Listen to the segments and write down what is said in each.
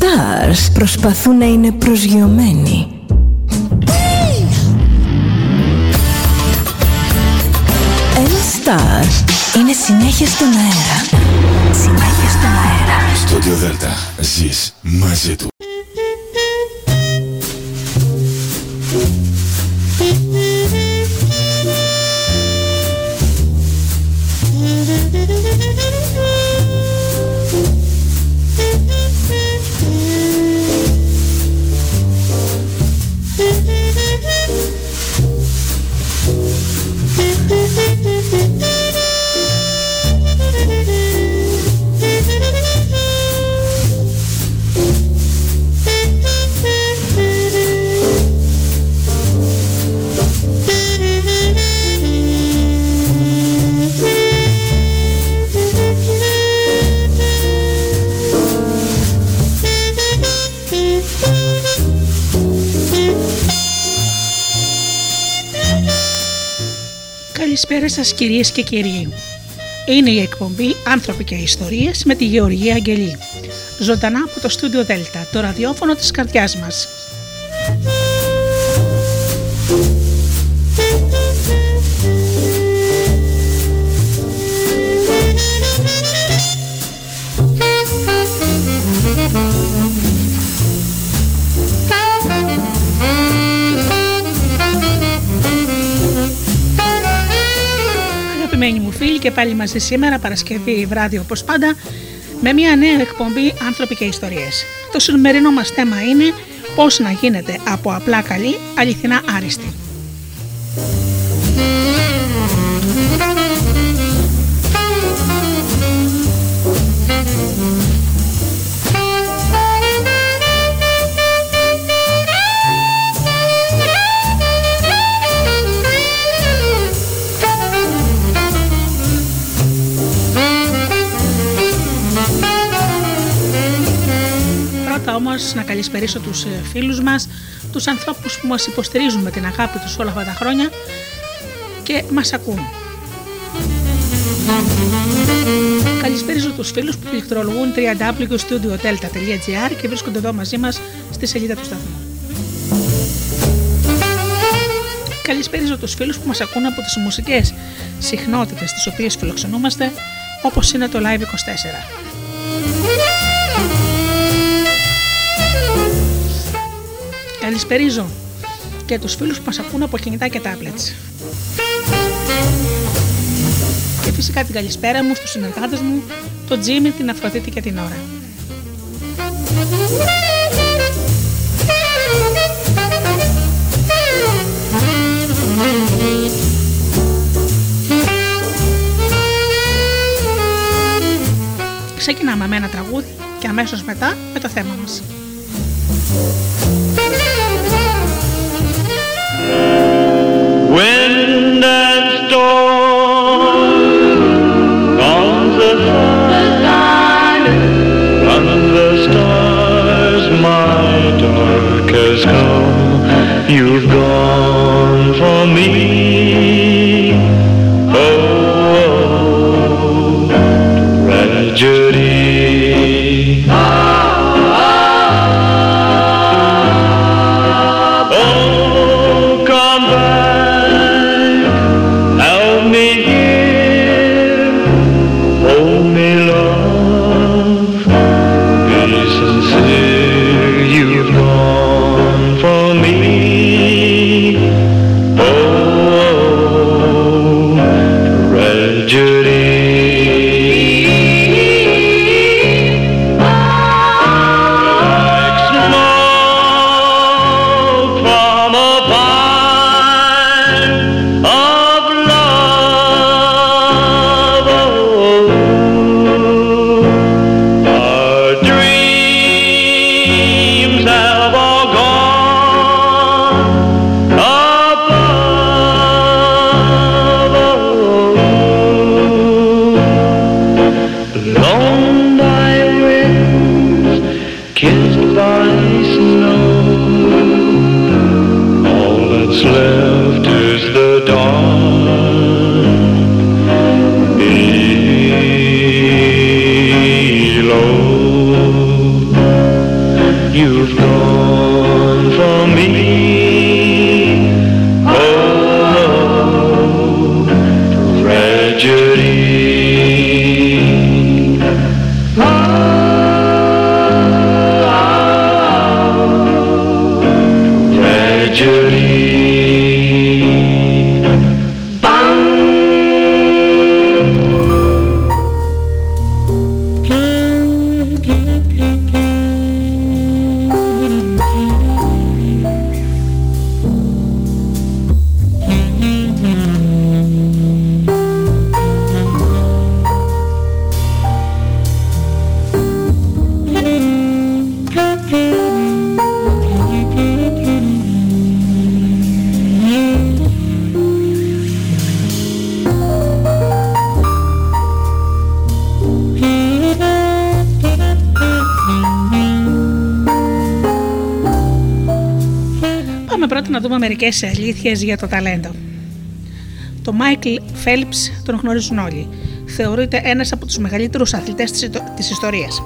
stars προσπαθούν να είναι προσγειωμένοι. Ένα star είναι συνέχεια στον αέρα. Συνέχεια στον αέρα. Στο Δέλτα ζεις μαζί του. Σας κυρίες και κύριοι. Είναι η εκπομπή «Άνθρωποι και Ιστορίες» με τη Γεωργία Αγγελή. Ζωντανά από το στούντιο Δέλτα, το ραδιόφωνο της καρδιάς μας. Και πάλι μαζί σήμερα Παρασκευή βράδυ όπως πάντα με μια νέα εκπομπή «Άνθρωποι και Ιστορίες». Το σημερινό μας θέμα είναι πώς να γίνεται από απλά καλή αληθινά άριστη. Να καλησπερίσω τους ε, φίλους μας, τους ανθρώπους που μας υποστηρίζουν με την αγάπη τους όλα αυτά τα χρόνια και μας ακούν. Καλησπέριζω τους φίλους που πληκτρολογούν www.studiodelta.gr και βρίσκονται εδώ μαζί μας στη σελίδα του σταθμού. Καλησπέριζω τους φίλους που μας ακούν από τις μουσικές συχνότητες τις οποίες φιλοξενούμαστε όπως είναι το Live 24. Καλησπερίζω και τους φίλους που μας ακούν από κινητά και tablets. Και φυσικά την καλησπέρα μου στους συνεργάτες μου, τον Τζίμι, την Αφροδίτη και την Ωρα. Ξεκινάμε με ένα τραγούδι και αμέσως μετά με το θέμα μας. You've gone for me. Να δούμε μερικές αλήθειες για το ταλέντο. Το Μάικλ Φέλπς τον γνωρίζουν όλοι. Θεωρείται ένας από τους μεγαλύτερους αθλητές της ιστορίας.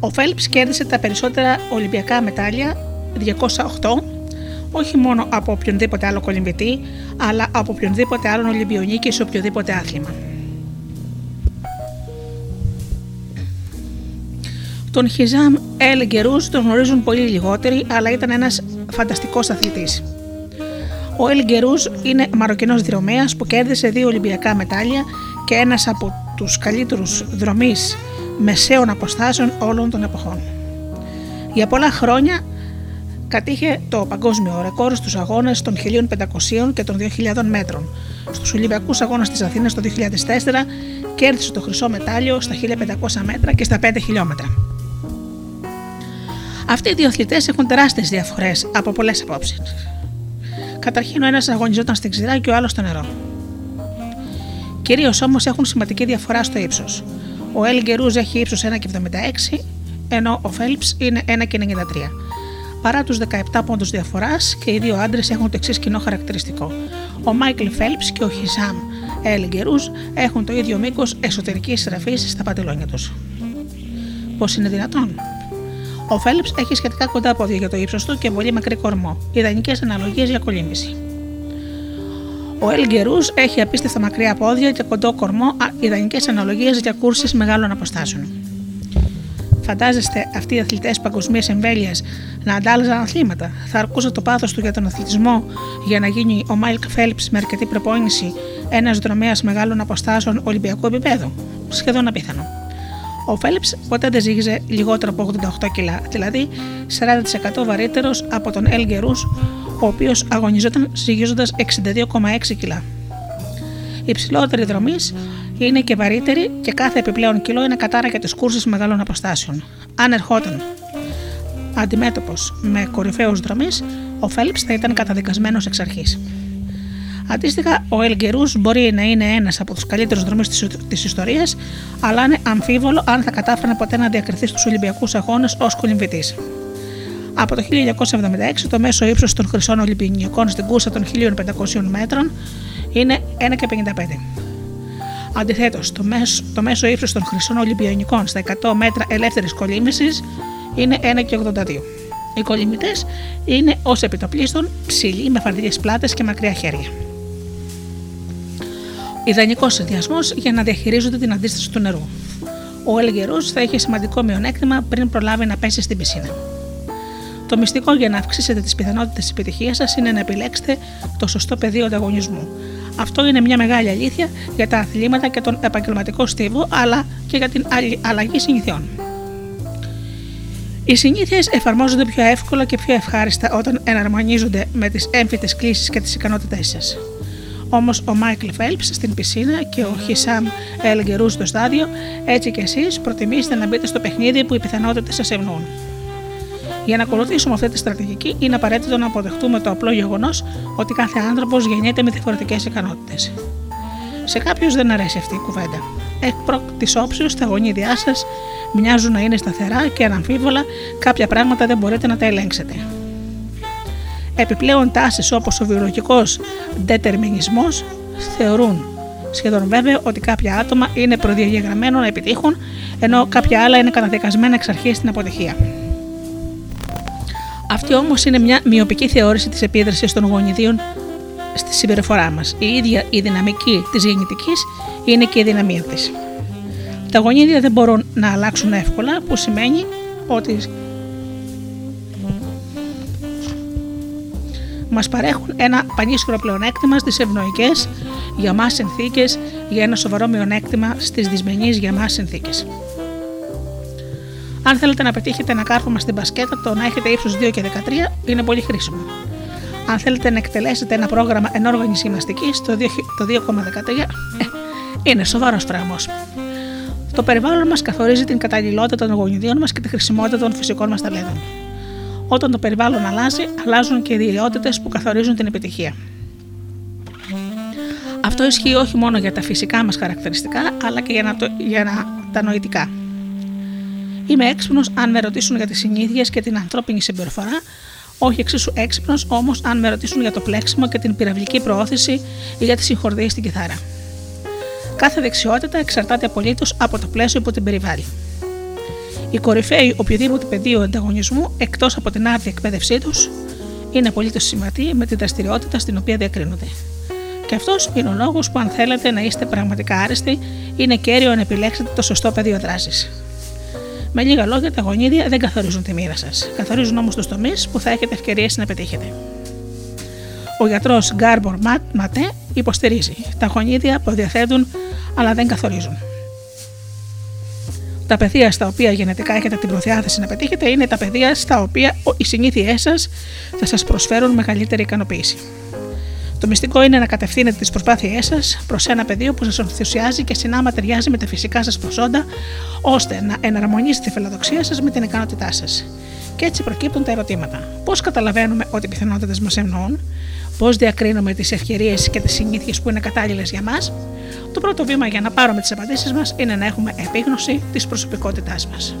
Ο Φέλπς κέρδισε τα περισσότερα Ολυμπιακά μετάλλια, 208, όχι μόνο από οποιονδήποτε άλλο κολυμβητή, αλλά από οποιονδήποτε άλλον Ολυμπιονίκη σε οποιοδήποτε άθλημα. Τον Χιζάμ Ελ Γκερούζ τον γνωρίζουν πολύ λιγότεροι, αλλά ήταν ένας φανταστικός αθλητής. Ο Ελ Γκερούζ είναι μαροκινός δρομέας που κέρδισε δύο Ολυμπιακά μετάλλια και ένας από τους καλύτερους δρομή μεσαίων αποστάσεων όλων των εποχών. Για πολλά χρόνια κατήχε το παγκόσμιο ρεκόρ στους αγώνες των 1500 και των 2000 μέτρων. Στους Ολυμπιακούς Αγώνες της Αθήνας το 2004 κέρδισε το χρυσό μετάλλιο στα 1500 μέτρα και στα 5 χιλιόμετρα. Αυτοί οι δύο αθλητές έχουν τεράστιες διαφορές από πολλές απόψεις. Καταρχήν, ο ένας αγωνιζόταν στην ξηρά και ο άλλος στο νερό. Κυρίως όμως έχουν σημαντική διαφορά στο ύψος. Ο Ελ Γκερούζ έχει ύψος 1,76 ενώ ο Φέλπ είναι 1,93. Παρά τους 17 πόντους διαφοράς και οι δύο άντρες έχουν το εξής κοινό χαρακτηριστικό. Ο Μάικλ Φέλπ και ο Χιζάμ Ελ Γκερούζ έχουν το ίδιο μήκος εσωτερικής στραφής στα παντελόνια τους. Πώς είναι δυνατόν, ο Φέλιπς έχει σχετικά κοντά πόδια για το ύψος του και πολύ μακρύ κορμό, ιδανικές αναλογίες για κολύμβηση. Ο Ελ Γκερούζ έχει απίστευτα μακριά πόδια και κοντό κορμό, ιδανικές αναλογίες για κούρσεις μεγάλων αποστάσεων. Φαντάζεστε αυτοί οι αθλητές παγκοσμίας εμβέλειας να αντάλλαζαν αθλήματα; Θα αρκούσε το πάθος του για τον αθλητισμό για να γίνει ο Μάικλ Φέλιπς με αρκετή προπόνηση ένας δρομέας μεγάλων αποστάσεων Ολυμπιακού επίπεδου; Σχεδόν απίθανο. Ο Φέλιψ ποτέ δεν ζύγιζε λιγότερο από 88 κιλά, δηλαδή 40% βαρύτερος από τον Ελ Γκερούς, ο οποίος αγωνιζόταν ζυγίζοντα 62,6 κιλά. Η ψηλότερη δρομή είναι και βαρύτερη και κάθε επιπλέον κιλό είναι κατάρα για τις κούρσει μεγάλων αποστάσεων. Αν ερχόταν αντιμέτωπος με κορυφαίους δρομή, ο Φέλιψ θα ήταν καταδικασμένος εξ αρχής. Αντίστοιχα, ο Ελγκερούς μπορεί να είναι ένας από τους καλύτερους δρόμους της ιστορίας, αλλά είναι αμφίβολο αν θα κατάφερε ποτέ να διακριθεί στους Ολυμπιακούς Αγώνες ως κολυμβητή. Από το 1976 το μέσο ύψος των χρυσών Ολυμπιακών στην κούρσα των 1500 μέτρων είναι 1,55. Αντιθέτως, το μέσο, το μέσο ύψος των χρυσών Ολυμπιονικών στα 100 μέτρα ελεύθερης κολύμβηση είναι 1,82. Οι κολυμβητέ είναι ως επιτοπλίστων ψηλοί με φαρδιλιέ πλάτες και μακριά χέρια ιδανικός συνδυασμός για να διαχειρίζονται την αντίσταση του νερού. Ο Ελγερό θα έχει σημαντικό μειονέκτημα πριν προλάβει να πέσει στην πισίνα. Το μυστικό για να αυξήσετε τις πιθανότητες της επιτυχίας σας είναι να επιλέξετε το σωστό πεδίο ανταγωνισμού. Αυτό είναι μια μεγάλη αλήθεια για τα αθλήματα και τον επαγγελματικό στίβο, αλλά και για την αλλαγή συνηθιών. Οι συνήθειες εφαρμόζονται πιο εύκολα και πιο ευχάριστα όταν εναρμονίζονται με τις έμφυτες κλήσεις και τις ικανότητές σας. Όμως ο Μάικλ Φέλπς στην πισίνα και ο Χισάμ Ελγκερού στο στάδιο, έτσι και εσείς προτιμήστε να μπείτε στο παιχνίδι που οι πιθανότητες σας ευνούν. Για να ακολουθήσουμε αυτή τη στρατηγική, είναι απαραίτητο να αποδεχτούμε το απλό γεγονός ότι κάθε άνθρωπος γεννιέται με διαφορετικές ικανότητες. Σε κάποιους δεν αρέσει αυτή η κουβέντα. Εκ πρώτη όψεως, τα γονίδια σας μοιάζουν να είναι σταθερά και αναμφίβολα κάποια πράγματα δεν μπορείτε να τα ελέγξετε. Επιπλέον τάσεις όπως ο βιολογικός δετερμινισμό θεωρούν σχεδόν βέβαιο ότι κάποια άτομα είναι προδιαγεγραμμένο να επιτύχουν, ενώ κάποια άλλα είναι καταδικασμένα εξ αρχής στην αποτυχία. Αυτή όμως είναι μια μειοπική θεώρηση της επίδρασης των γονιδίων στη συμπεριφορά μας. Η ίδια η δυναμική της γεννητικής είναι και η δυναμία της. Τα γονίδια δεν μπορούν να αλλάξουν εύκολα, που σημαίνει ότι μας παρέχουν ένα πανίσχυρο πλεονέκτημα στις ευνοϊκές για μας συνθήκες για ένα σοβαρό μειονέκτημα στις δυσμενείς για μας συνθήκες. Αν θέλετε να πετύχετε ένα κάρφωμα στην μπασκέτα, το να έχετε ύψος 2 και 13 είναι πολύ χρήσιμο. Αν θέλετε να εκτελέσετε ένα πρόγραμμα ενόργανη γυμναστικής, το 2,13 ε, είναι σοβαρός φράγμο. Το περιβάλλον μας καθορίζει την καταλληλότητα των γονιδίων μας και τη χρησιμότητα των φυσικών μας ταλέντων. Όταν το περιβάλλον αλλάζει, αλλάζουν και οι ιδιότητες που καθορίζουν την επιτυχία. Αυτό ισχύει όχι μόνο για τα φυσικά μας χαρακτηριστικά, αλλά και για, να το, για να, τα νοητικά. Είμαι έξυπνος αν με ρωτήσουν για τις συνήθειες και την ανθρώπινη συμπεριφορά, Όχι εξίσου έξυπνος, όμως αν με ρωτήσουν για το πλέξιμο και την πυραυλική προώθηση ή για τη συγχορδία στην κιθάρα. Κάθε δεξιότητα εξαρτάται απολύτως από το πλαίσιο που την περιβάλλει. Οι κορυφαίοι οποιοδήποτε πεδίο ανταγωνισμού, εκτός από την άρδια εκπαίδευσή τους, είναι απολύτως συμβατοί με τη δραστηριότητα στην οποία διακρίνονται. Και αυτός είναι ο λόγος που, αν θέλετε να είστε πραγματικά άρεστοι, είναι κέριο να επιλέξετε το σωστό πεδίο δράσης. Με λίγα λόγια, τα γονίδια δεν καθορίζουν τη μοίρα σας. Καθορίζουν όμως τους τομείς που θα έχετε ευκαιρίες να πετύχετε. Ο γιατρός Γκάρμπορ Ματέ υποστηρίζει. Τα γονίδια διαθέτουν αλλά δεν καθορίζουν. Τα πεδία στα οποία γενετικά έχετε την προδιάθεση να πετύχετε είναι τα πεδία στα οποία οι συνήθειές σας θα σας προσφέρουν μεγαλύτερη ικανοποίηση. Το μυστικό είναι να κατευθύνετε τις προσπάθειές σας προς ένα πεδίο που σας ενθουσιάζει και συνάμα ταιριάζει με τα φυσικά σας προσόντα, ώστε να εναρμονίσετε τη φιλοδοξία σας με την ικανότητά σας. Και έτσι προκύπτουν τα ερωτήματα. Πώς καταλαβαίνουμε ότι οι πιθανότητες μας ευνοούν, πώς διακρίνουμε τις ευκαιρίες και τις συνήθειες που είναι κατάλληλες για μας, το πρώτο βήμα για να πάρουμε τις απαντήσεις μας είναι να έχουμε επίγνωση της προσωπικότητάς μας.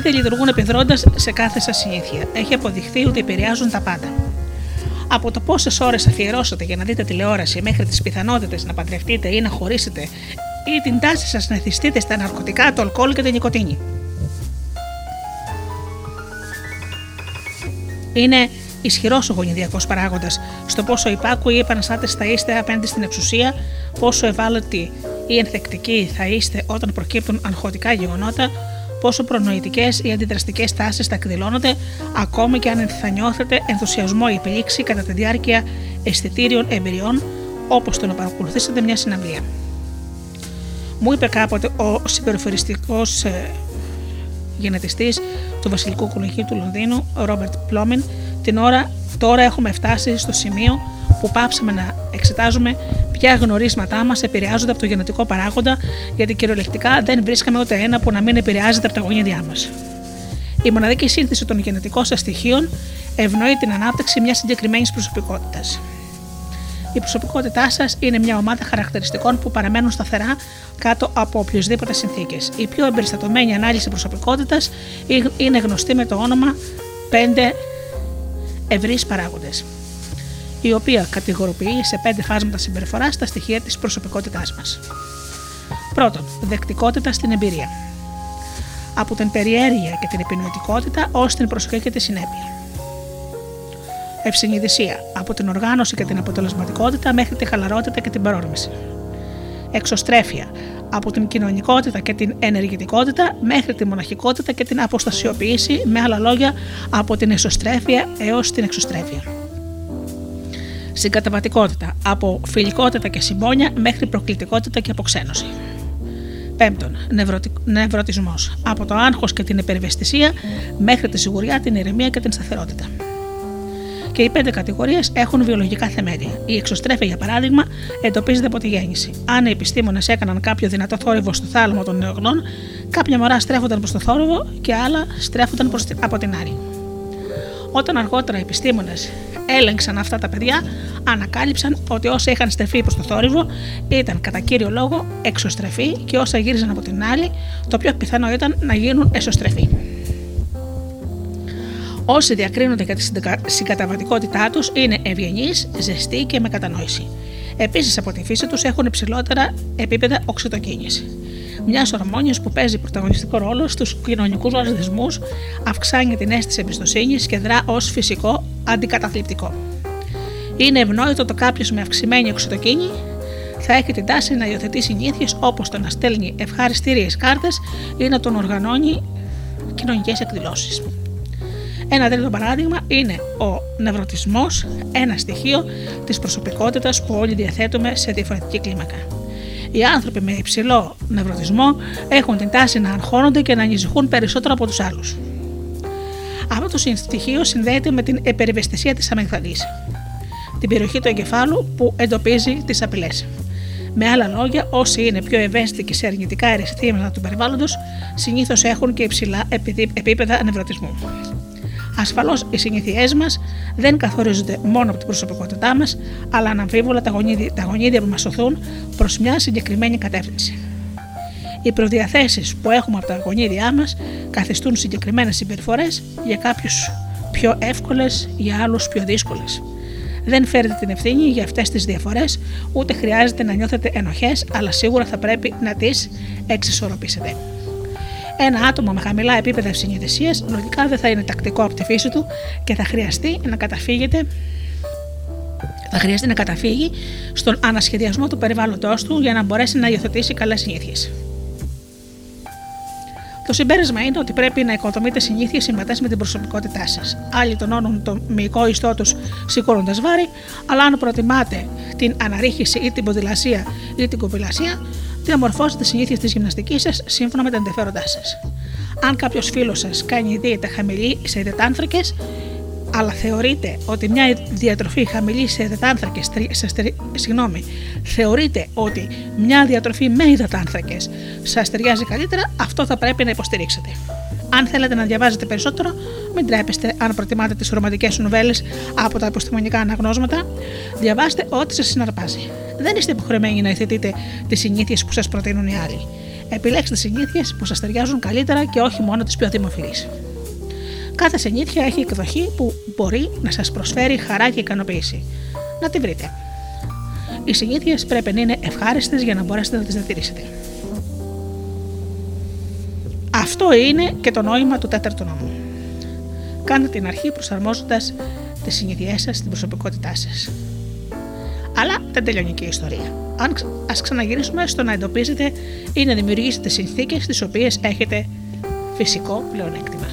Γονίδια λειτουργούν επιδρώντα σε κάθε σας συνήθεια. Έχει αποδειχθεί ότι επηρεάζουν τα πάντα. Από το πόσες ώρες αφιερώσατε για να δείτε τηλεόραση μέχρι τις πιθανότητες να παντρευτείτε ή να χωρίσετε ή την τάση σας να θυστείτε στα ναρκωτικά, το αλκοόλ και την νοικοτήνη. Είναι ισχυρός ο γονιδιακός παράγοντας στο πόσο υπάκουοι ή επαναστάτες θα είστε απέναντι στην εξουσία, πόσο ευάλωτοι ή ενθεκτικοί θα είστε όταν προκύπτουν αγχωτικά γεγονότα, πόσο προνοητικές ή αντιδραστικές τάσεις θα εκδηλώνονται, ακόμη και αν θα νιώθετε ενθουσιασμό ή επιλήξη κατά τη διάρκεια αισθητήριων εμπειριών, όπως το να παρακολουθήσετε μια συναυλία. Μου είπε κάποτε ο συμπεριφοριστικός ε, γενετιστής του Βασιλικού Κολεγίου του Λονδίνου, ο Ρόμπερτ Πλόμιν, την ώρα τώρα έχουμε φτάσει στο σημείο που πάψαμε να εξετάζουμε ποια γνωρίσματά μας επηρεάζονται από το γενετικό παράγοντα, γιατί κυριολεκτικά δεν βρίσκαμε ούτε ένα που να μην επηρεάζεται από τα γονίδια μας. Η μοναδική σύνθεση των γενετικών σας στοιχείων ευνοεί την ανάπτυξη μιας συγκεκριμένης προσωπικότητας. Η προσωπικότητά σας είναι μια ομάδα χαρακτηριστικών που παραμένουν σταθερά κάτω από οποιοδήποτε συνθήκες. Η πιο εμπεριστατωμένη ανάλυση προσωπικότητας είναι γνωστή με το όνομα 5 ευρύς παράγοντες, η οποία κατηγοροποιεί σε πέντε φάσματα συμπεριφορά τα στοιχεία της προσωπικότητάς μας. Πρώτον, δεκτικότητα στην εμπειρία. Από την περιέργεια και την επινοητικότητα ως την προσοχή και τη συνέπεια. Ευσυνειδησία. Από την οργάνωση και την αποτελεσματικότητα μέχρι τη χαλαρότητα και την παρόρμηση. Εξωστρέφεια. Από την κοινωνικότητα και την ενεργητικότητα μέχρι τη μοναχικότητα και την αποστασιοποίηση, με άλλα λόγια, από την εσωστρέφεια έως την εξωστρέφεια. Συγκαταβατικότητα. Από φιλικότητα και συμπόνια μέχρι προκλητικότητα και αποξένωση. Πέμπτον, νευρωτισμό. Από το άγχος και την υπερβεστησία μέχρι τη σιγουριά, την ηρεμία και την σταθερότητα και οι πέντε κατηγορίες έχουν βιολογικά θεμέλια. Η εξωστρέφεια, για παράδειγμα, εντοπίζεται από τη γέννηση. Αν οι επιστήμονες έκαναν κάποιο δυνατό θόρυβο στο θάλαμο των νεογνών, κάποια μωρά στρέφονταν προς το θόρυβο και άλλα στρέφονταν προς από την άλλη. Όταν αργότερα οι επιστήμονες έλεγξαν αυτά τα παιδιά, ανακάλυψαν ότι όσα είχαν στρεφεί προς το θόρυβο ήταν κατά κύριο λόγο εξωστρεφή και όσα γύριζαν από την άλλη, το πιο πιθανό ήταν να γίνουν εσωστρεφή. Όσοι διακρίνονται για τη συγκαταβατικότητά τους είναι ευγενείς, ζεστοί και με κατανόηση. Επίσης, από τη φύση τους έχουν υψηλότερα επίπεδα οξυτοκίνηση. Μιας ορμόνη που παίζει πρωταγωνιστικό ρόλο στους κοινωνικούς μα δεσμού, αυξάνει την αίσθηση εμπιστοσύνης και δρά ως φυσικό αντικαταθλιπτικό. Είναι ευνόητο το κάποιος με αυξημένη οξυτοκίνη θα έχει την τάση να υιοθετεί συνήθειες όπως το να στέλνει ευχαριστήριες κάρτες ή να τον οργανώνει κοινωνικές εκδηλώσεις. Ένα τρίτο παράδειγμα είναι ο νευρωτισμός, ένα στοιχείο της προσωπικότητας που όλοι διαθέτουμε σε διαφορετική κλίμακα. Οι άνθρωποι με υψηλό νευρωτισμό έχουν την τάση να αγχώνονται και να ανησυχούν περισσότερο από τους άλλους. Αυτό το στοιχείο συνδέεται με την επεριβεστησία της αμυγδαλής, την περιοχή του εγκεφάλου που εντοπίζει τις απειλές. Με άλλα λόγια, όσοι είναι πιο ευαίσθητοι και σε αρνητικά αισθήματα του περιβάλλοντος, συνήθως έχουν και υψηλά επίπεδα νευρωτισμού. Ασφαλώς οι συνήθειέ μας δεν καθορίζονται μόνο από την προσωπικότητά μας, αλλά αναμφίβολα τα γονίδια, τα γονίδια που μας σωθούν προς μια συγκεκριμένη κατεύθυνση. Οι προδιαθέσεις που έχουμε από τα γονίδια μας καθιστούν συγκεκριμένες συμπεριφορές για κάποιους πιο εύκολες, για άλλους πιο δύσκολες. Δεν φέρετε την ευθύνη για αυτές τις διαφορές, ούτε χρειάζεται να νιώθετε ενοχές, αλλά σίγουρα θα πρέπει να τις εξισορροπήσετε. Ένα άτομο με χαμηλά επίπεδα ευσυνειδησία λογικά δεν θα είναι τακτικό από τη φύση του και θα χρειαστεί να καταφύγεται θα χρειαστεί να καταφύγει στον ανασχεδιασμό του περιβάλλοντό του για να μπορέσει να υιοθετήσει καλές συνήθειες. Το συμπέρασμα είναι ότι πρέπει να οικοδομείτε συνήθειες συμβατές με την προσωπικότητά σας. Άλλοι τονώνουν το μυϊκό ιστό τους σηκώνοντας βάρη, αλλά αν προτιμάτε την αναρρίχηση ή την ποδηλασία ή την κοπηλασία, διαμορφώσετε συνήθειες της γυμναστικής σας σύμφωνα με τα ενδιαφέροντά σας. Αν κάποιος φίλος σας κάνει δίαιτα χαμηλή σε υδατάνθρακες, αλλά θεωρείτε ότι μια διατροφή χαμηλή σε υδατάνθρακες. Συγγνώμη, θεωρείτε ότι μια διατροφή με υδατάνθρακες σας ταιριάζει καλύτερα, αυτό θα πρέπει να υποστηρίξετε. Αν θέλετε να διαβάζετε περισσότερο, μην τρέπεστε αν προτιμάτε τις ρομαντικές νουβέλε από τα επιστημονικά αναγνώσματα. Διαβάστε ό,τι σας συναρπάζει. Δεν είστε υποχρεωμένοι να εθετείτε τις συνήθειες που σας προτείνουν οι άλλοι. Επιλέξτε συνήθειες που σας ταιριάζουν καλύτερα και όχι μόνο τις πιο δημοφιλείς. Κάθε συνήθεια έχει εκδοχή που μπορεί να σας προσφέρει χαρά και ικανοποίηση. Να τη βρείτε. Οι συνήθειες πρέπει να είναι ευχάριστες για να μπορέσετε να τις διατηρήσετε. Αυτό είναι και το νόημα του τέταρτου νόμου. Κάντε την αρχή προσαρμόζοντας τις συνήθειέ σας στην προσωπικότητά σας. Αλλά δεν τελειώνει και η ιστορία. Αν ας ξαναγυρίσουμε στο να εντοπίζετε ή να δημιουργήσετε συνθήκες στις οποίες έχετε φυσικό πλεονέκτημα.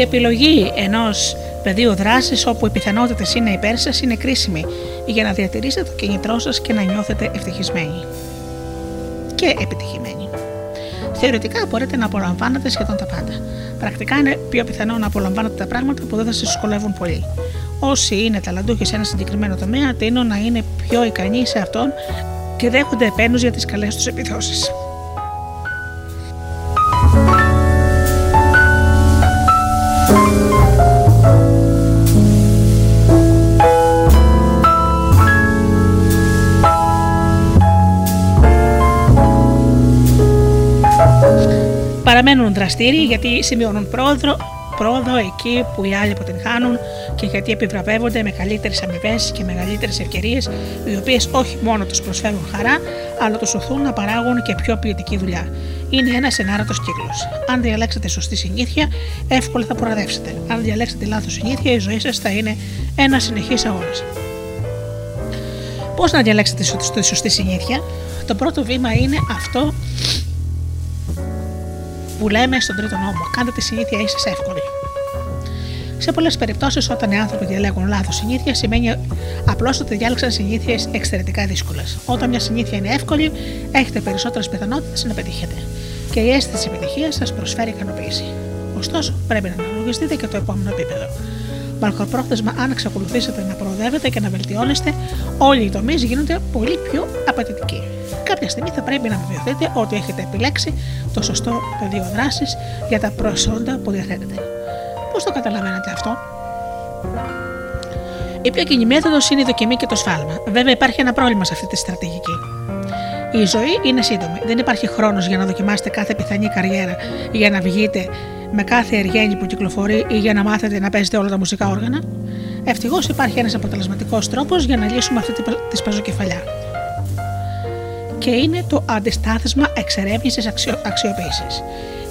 Η επιλογή ενός πεδίου δράσης όπου οι πιθανότητες είναι υπέρ σας είναι κρίσιμη για να διατηρήσετε το κινητρό σας και να νιώθετε ευτυχισμένοι και επιτυχημένοι. Θεωρητικά μπορείτε να απολαμβάνετε σχεδόν τα πάντα. Πρακτικά είναι πιο πιθανό να απολαμβάνετε τα πράγματα που δεν θα σας δυσκολεύουν πολύ. Όσοι είναι ταλαντούχοι σε ένα συγκεκριμένο τομέα τείνουν να είναι πιο ικανοί σε αυτόν και δέχονται επένους για τις καλές τους επιδόσεις. Παραμένουν δραστήριοι γιατί σημειώνουν πρόοδο, πρόοδο εκεί που οι άλλοι αποτυγχάνουν και γιατί επιβραβεύονται με καλύτερες αμοιβές και μεγαλύτερες ευκαιρίες, οι οποίες όχι μόνο τους προσφέρουν χαρά, αλλά τους οθούν να παράγουν και πιο ποιοτική δουλειά. Είναι ένας ενάρωτο κύκλος. Αν διαλέξετε σωστή συνήθεια, εύκολα θα προοδεύσετε. Αν διαλέξετε λάθος συνήθεια, η ζωή σας θα είναι ένα συνεχής αγώνας. Πώς να διαλέξετε τη σωστή συνήθεια, το πρώτο βήμα είναι αυτό που λέμε στον τρίτο νόμο. Κάντε τη συνήθεια ίσα εύκολη. Σε πολλές περιπτώσεις, όταν οι άνθρωποι διαλέγουν λάθος συνήθεια, σημαίνει απλώς ότι διάλεξαν συνήθειες εξαιρετικά δύσκολες. Όταν μια συνήθεια είναι εύκολη, έχετε περισσότερες πιθανότητες να πετύχετε. Και η αίσθηση επιτυχίας σας προσφέρει ικανοποίηση. Ωστόσο, πρέπει να αναλογιστείτε και το επόμενο επίπεδο. Μακροπρόθεσμα, αν εξακολουθήσετε να προοδεύετε και να βελτιώνεστε, όλοι οι τομείς γίνονται πολύ πιο απαιτητικοί. Κάποια στιγμή θα πρέπει να βεβαιωθείτε ότι έχετε επιλέξει το σωστό πεδίο δράσης για τα προσόντα που διαθέτετε. Πώς το καταλαβαίνετε αυτό, Η πιο κοινή μέθοδος είναι η δοκιμή και το σφάλμα. Βέβαια, υπάρχει ένα πρόβλημα σε αυτή τη στρατηγική. Η ζωή είναι σύντομη. Δεν υπάρχει χρόνος για να δοκιμάσετε κάθε πιθανή καριέρα για να βγείτε με κάθε εργένη που κυκλοφορεί ή για να μάθετε να παίζετε όλα τα μουσικά όργανα. Ευτυχώς υπάρχει ένας αποτελεσματικός τρόπος για να λύσουμε αυτή τη σπαζοκεφαλιά. Και είναι το αντιστάθισμα εξερεύνησης αξιο... αξιοποίησης.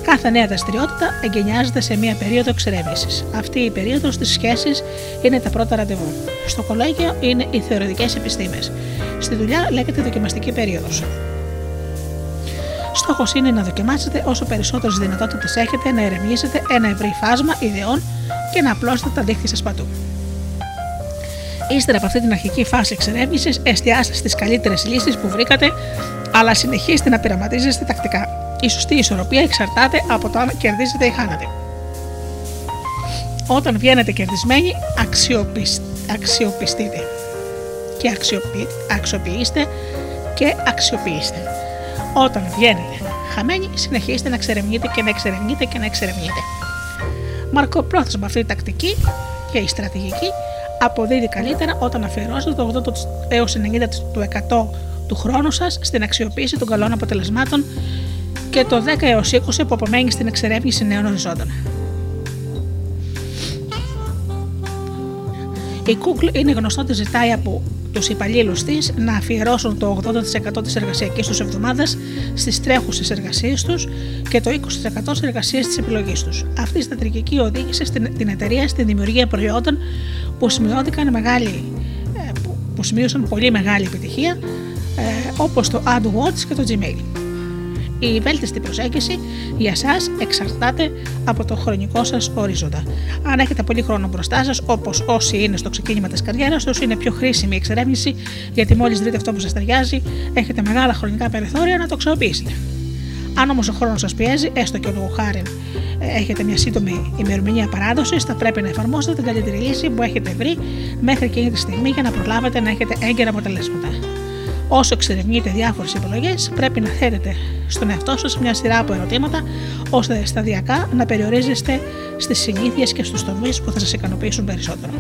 Κάθε νέα δραστηριότητα εγκαινιάζεται σε μία περίοδο εξερεύνησης. Αυτή η περίοδος στι σχέσει είναι τα πρώτα ραντεβού. Στο κολέγιο είναι οι θεωρητικές επιστήμες. Στη δουλειά λέγεται δοκιμαστική περίοδος. Στόχος είναι να δοκιμάσετε όσο περισσότερες δυνατότητες έχετε να ερευνήσετε ένα ευρύ φάσμα ιδεών και να απλώσετε τα δίχτυα σας παντού. Ύστερα από αυτή την αρχική φάση εξερεύνησης, εστιάστε στις καλύτερες λύσεις που βρήκατε, αλλά συνεχίστε να πειραματίζεστε τακτικά. Η σωστή ισορροπία εξαρτάται από το αν κερδίζετε ή χάνετε. Όταν βγαίνετε κερδισμένοι, αξιοπιστείτε και αξιοποιήστε και αξιοποιήστε. Όταν βγαίνετε χαμένοι, συνεχίστε να εξερευνείτε και να εξερευνείτε και να εξερευνείτε. Μαρκοπρόθεσμα αυτή η τακτική και η στρατηγική αποδίδει καλύτερα όταν αφιερώσετε το 80 έως 90% του χρόνου σας στην αξιοποίηση των καλών αποτελεσμάτων και το 10 έως 20 που απομένει στην εξερεύνηση νέων οριζόντων. Η Google είναι γνωστό ότι ζητάει από τους υπαλλήλους της να αφιερώσουν το 80% της εργασιακής τους εβδομάδας στις τρέχουσες εργασίες τους και το 20% στις εργασίες της επιλογής τους. Αυτή η στρατηγική οδήγησε στην, την εταιρεία στη δημιουργία προϊόντων που, σημειώθηκαν μεγάλη, ε, που σημείωσαν πολύ μεγάλη επιτυχία, ε, όπως το AdWords και το Gmail. Η βέλτιστη προσέγγιση για εσά εξαρτάται από το χρονικό σας ορίζοντα. Αν έχετε πολύ χρόνο μπροστά σας, όπως όσοι είναι στο ξεκίνημα της καριέρας τους, είναι πιο χρήσιμη η εξερεύνηση, γιατί μόλις βρείτε αυτό που σας ταιριάζει, έχετε μεγάλα χρονικά περιθώρια να το αξιοποιήσετε. Αν όμως ο χρόνος σας πιέζει, έστω και λόγω χάρη έχετε μια σύντομη ημερομηνία παράδοσης, θα πρέπει να εφαρμόσετε την καλύτερη λύση που έχετε βρει μέχρι εκείνη τη στιγμή για να προλάβετε να έχετε έγκαιρα αποτελέσματα. Όσο εξερευνείτε διάφορες επιλογές, πρέπει να θέτετε στον εαυτό σας μια σειρά από ερωτήματα, ώστε σταδιακά να περιορίζεστε στις συνήθειες και στους τομείς που θα σας ικανοποιήσουν περισσότερο.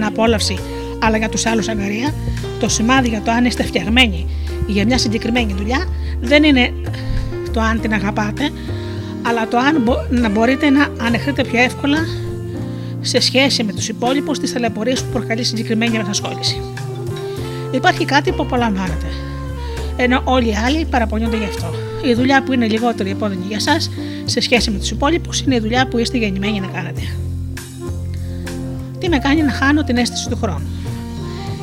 Μένα απόλαυση, αλλά για τους άλλους αγκαρία, το σημάδι για το αν είστε φτιαγμένοι για μια συγκεκριμένη δουλειά δεν είναι το αν την αγαπάτε, αλλά το αν να μπορείτε να ανεχτείτε πιο εύκολα σε σχέση με τους υπόλοιπους τις ταλαιπωρίες που προκαλεί συγκεκριμένη μετασχόληση. Υπάρχει κάτι που απολαμβάνετε, ενώ όλοι οι άλλοι παραπονιούνται γι' αυτό. Η δουλειά που είναι λιγότερο επώδυνη για εσά σε σχέση με τους υπόλοιπους είναι η δουλειά που είστε γεννημένοι να κάνετε. Τι με κάνει να χάνω την αίσθηση του χρόνου.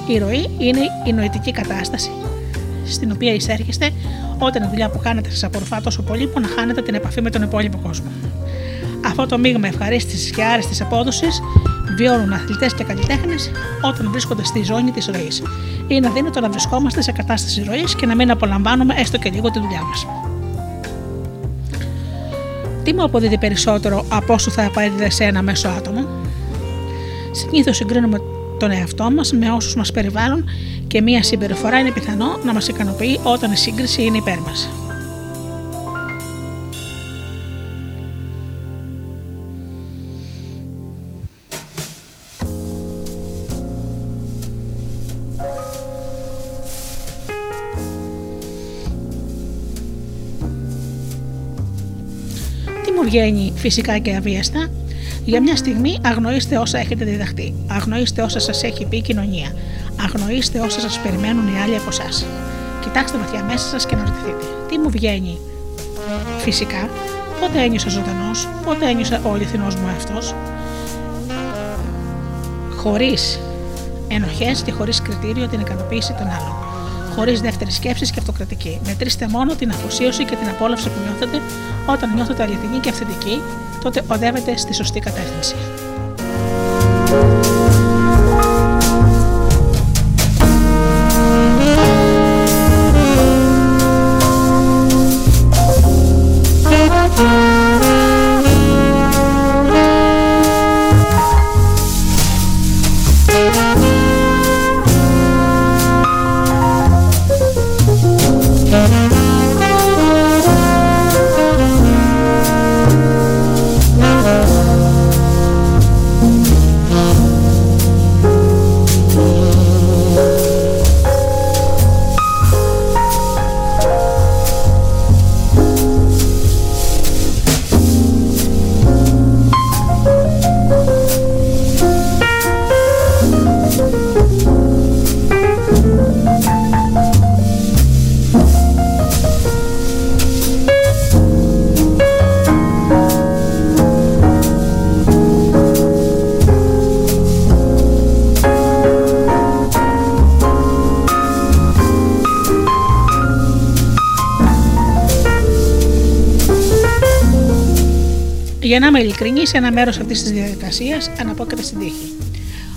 Η ροή είναι η νοητική κατάσταση στην οποία εισέρχεστε όταν η δουλειά που κάνετε σας απορροφά τόσο πολύ που να χάνετε την επαφή με τον υπόλοιπο κόσμο. Αυτό το μείγμα ευχαρίστησης και άριστης απόδοσης βιώνουν αθλητές και καλλιτέχνες όταν βρίσκονται στη ζώνη της ροής. Είναι αδύνατο να βρισκόμαστε σε κατάσταση ροής και να μην απολαμβάνουμε έστω και λίγο τη δουλειά μας. Τι μου αποδίδει περισσότερο από όσο θα απαιτείται σε ένα μέσο άτομο; Συνήθως συγκρίνουμε τον εαυτό μας με όσους μας περιβάλλουν και μία συμπεριφορά είναι πιθανό να μας ικανοποιεί όταν η σύγκριση είναι υπέρ μας. Τι μου βγαίνει φυσικά και αβίαστα, για μια στιγμή αγνοήστε όσα έχετε διδαχτεί. Αγνοήστε όσα σας έχει πει η κοινωνία. Αγνοήστε όσα σας περιμένουν οι άλλοι από εσά. Κοιτάξτε βαθιά μέσα σας και να ρωτηθείτε, τι μου βγαίνει; Φυσικά, πότε ένιωσα ζωντανός, πότε ένιωσα ο αληθινός μου εαυτός. Χωρίς ενοχές και χωρίς κριτήριο την ικανοποίηση των άλλων. Χωρίς δεύτερη σκέψη και αυτοκρατική. Μετρήστε μόνο την αφοσίωση και την απόλαυση που νιώθετε όταν νιώθετε αληθινή και αυθεντική τότε οδεύετε στη σωστή κατεύθυνση. Για να είμαι ειλικρινής, ένα μέρος αυτής της διαδικασίας αναπόκειται στην τύχη.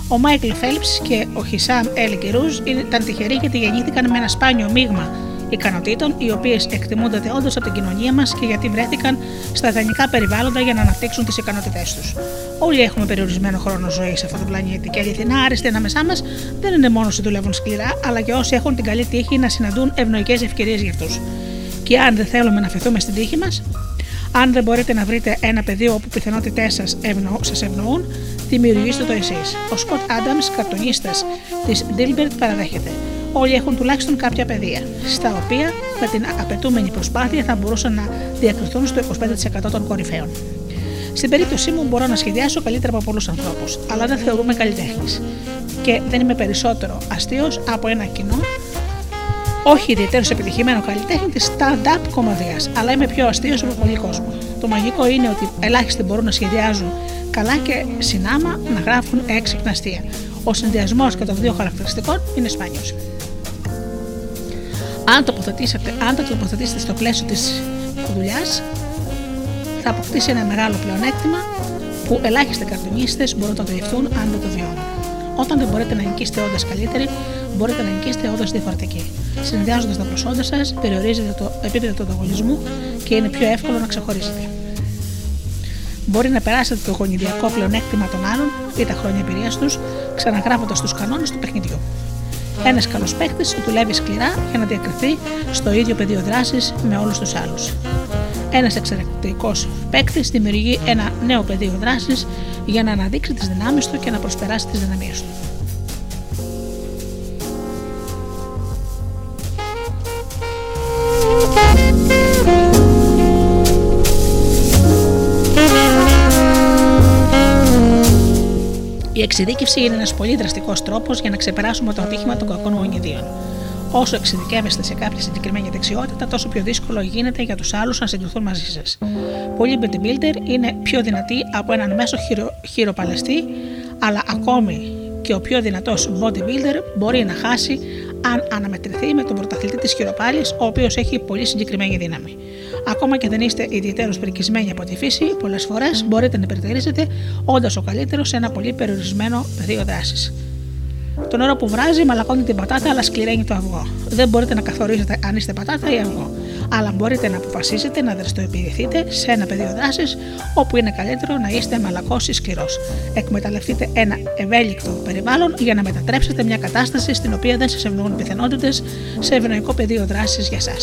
Ο Μάικλ Φέλπ και ο Χισάμ Ελ Γκερούζ ήταν τυχεροί γιατί γεννήθηκαν με ένα σπάνιο μείγμα ικανοτήτων, οι οποίες εκτιμούνται όντως από την κοινωνία μας και γιατί βρέθηκαν στα ιδανικά περιβάλλοντα για να αναπτύξουν τις ικανότητές τους. Όλοι έχουμε περιορισμένο χρόνο ζωής σε αυτό το πλανήτη και αληθινά άρεστοι ανάμεσά μας δεν είναι μόνος όσοι δουλεύουν σκληρά, αλλά και όσοι έχουν την καλή τύχη να συναντούν ευνοϊκές ευκαιρίες για αυτούς. Και αν δεν θέλουμε να αφαιθούμε στην τύχη μας, αν δεν μπορείτε να βρείτε ένα πεδίο όπου πιθανότητές σας ευνο, σας ευνοούν, δημιουργήστε το εσείς. Ο Σκοτ Άνταμ, καρτονίστας της Dilbert, παραδέχεται. Όλοι έχουν τουλάχιστον κάποια πεδία, στα οποία με την απαιτούμενη προσπάθεια θα μπορούσαν να διακριθούν στο 25% των κορυφαίων. Στην περίπτωσή μου μπορώ να σχεδιάσω καλύτερα από πολλούς ανθρώπους, αλλά δεν θεωρούμε καλλιτέχνης. Και δεν είμαι περισσότερο αστείος από ένα κοινό όχι ιδιαίτερος επιτυχημένο καλλιτέχνη της stand-up κομμωδίας, αλλά είμαι πιο αστείο από πολύ κόσμο. Το μαγικό είναι ότι ελάχιστοι μπορούν να σχεδιάζουν καλά και συνάμα να γράφουν έξυπνα αστεία. Ο συνδυασμός και των δύο χαρακτηριστικών είναι σπάνιος. Αν, τοποθετήσετε, αν το τοποθετήσετε στο πλαίσιο της δουλειάς, θα αποκτήσει ένα μεγάλο πλεονέκτημα που ελάχιστοι καρτονίστες μπορούν να το διευθούν αν δεν το βιώνουν. Όταν δεν μπορείτε να νικήσετε όντας καλύτεροι, μπορείτε να νικήσετε όντας διαφορετικοί. Συνδυάζοντας τα προσόντα σας, περιορίζετε το επίπεδο του ανταγωνισμού και είναι πιο εύκολο να ξεχωρίσετε. Μπορεί να περάσετε το γονιδιακό πλεονέκτημα των άλλων ή τα χρόνια εμπειρίας τους, ξαναγράφοντας τους κανόνες του παιχνιδιού. Ένας καλός παίκτης δουλεύει σκληρά για να διακριθεί στο ίδιο πεδίο δράσης με όλους τους άλλους. Ένας εξαιρετικός παίκτης δημιουργεί ένα νέο πεδίο δράσης για να αναδείξει τις δυνάμεις του και να προσπεράσει τις δυναμίες του. Εξειδίκευση είναι ένας πολύ δραστικός τρόπος για να ξεπεράσουμε το ατύχημα των κακών γονιδίων. Όσο εξειδικεύεστε σε κάποια συγκεκριμένη δεξιότητα, τόσο πιο δύσκολο γίνεται για τους άλλους να συγκριθούν μαζί σας. Πολλοί bodybuilder είναι πιο δυνατοί από έναν μέσο χειρο, χειροπαλαιστή, αλλά ακόμη και ο πιο δυνατός bodybuilder μπορεί να χάσει αν αναμετρηθεί με τον πρωταθλητή της χειροπάλης, ο οποίος έχει πολύ συγκεκριμένη δύναμη. Ακόμα και δεν είστε ιδιαίτερως πρικισμένοι από τη φύση, πολλές φορές μπορείτε να υπερτερήσετε όντας ο καλύτερος σε ένα πολύ περιορισμένο πεδίο δράσης. Το νερό που βράζει μαλακώνει την πατάτα, αλλά σκληραίνει το αυγό. Δεν μπορείτε να καθορίσετε αν είστε πατάτα ή αυγό. Αλλά μπορείτε να αποφασίσετε να δραστηριοποιηθείτε σε ένα πεδίο δράσης όπου είναι καλύτερο να είστε μαλακός ή σκληρός. Εκμεταλλευτείτε ένα ευέλικτο περιβάλλον για να μετατρέψετε μια κατάσταση στην οποία δεν σας ευνοούν πιθανότητες σε ευνοϊκό πεδίο δράσης για εσά.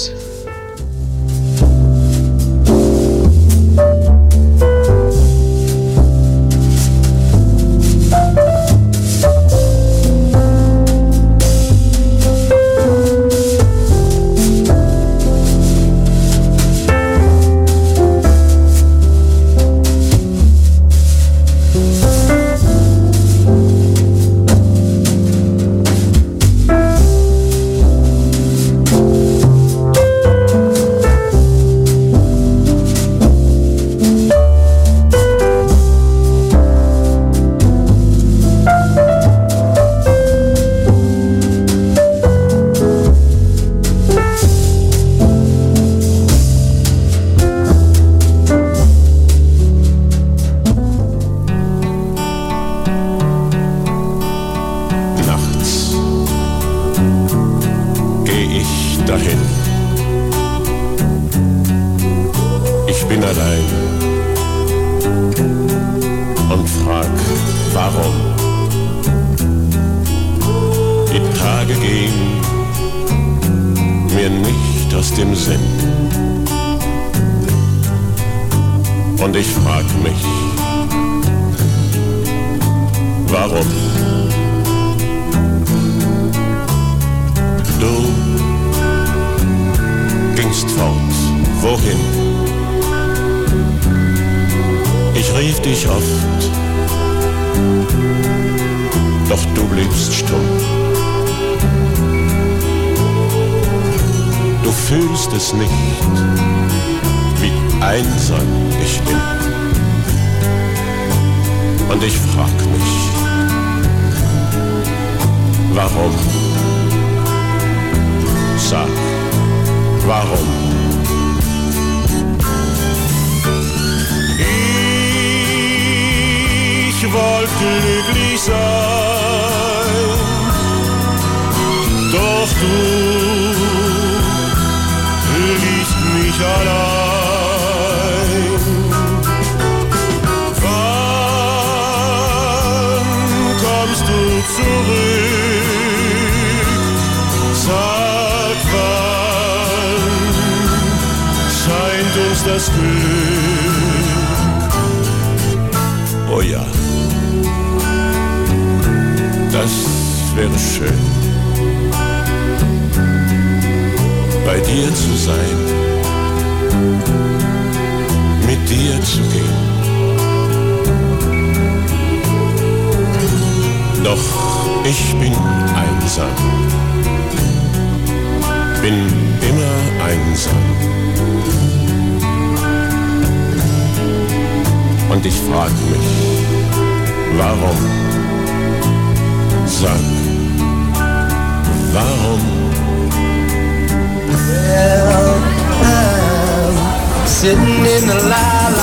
Sitting in the la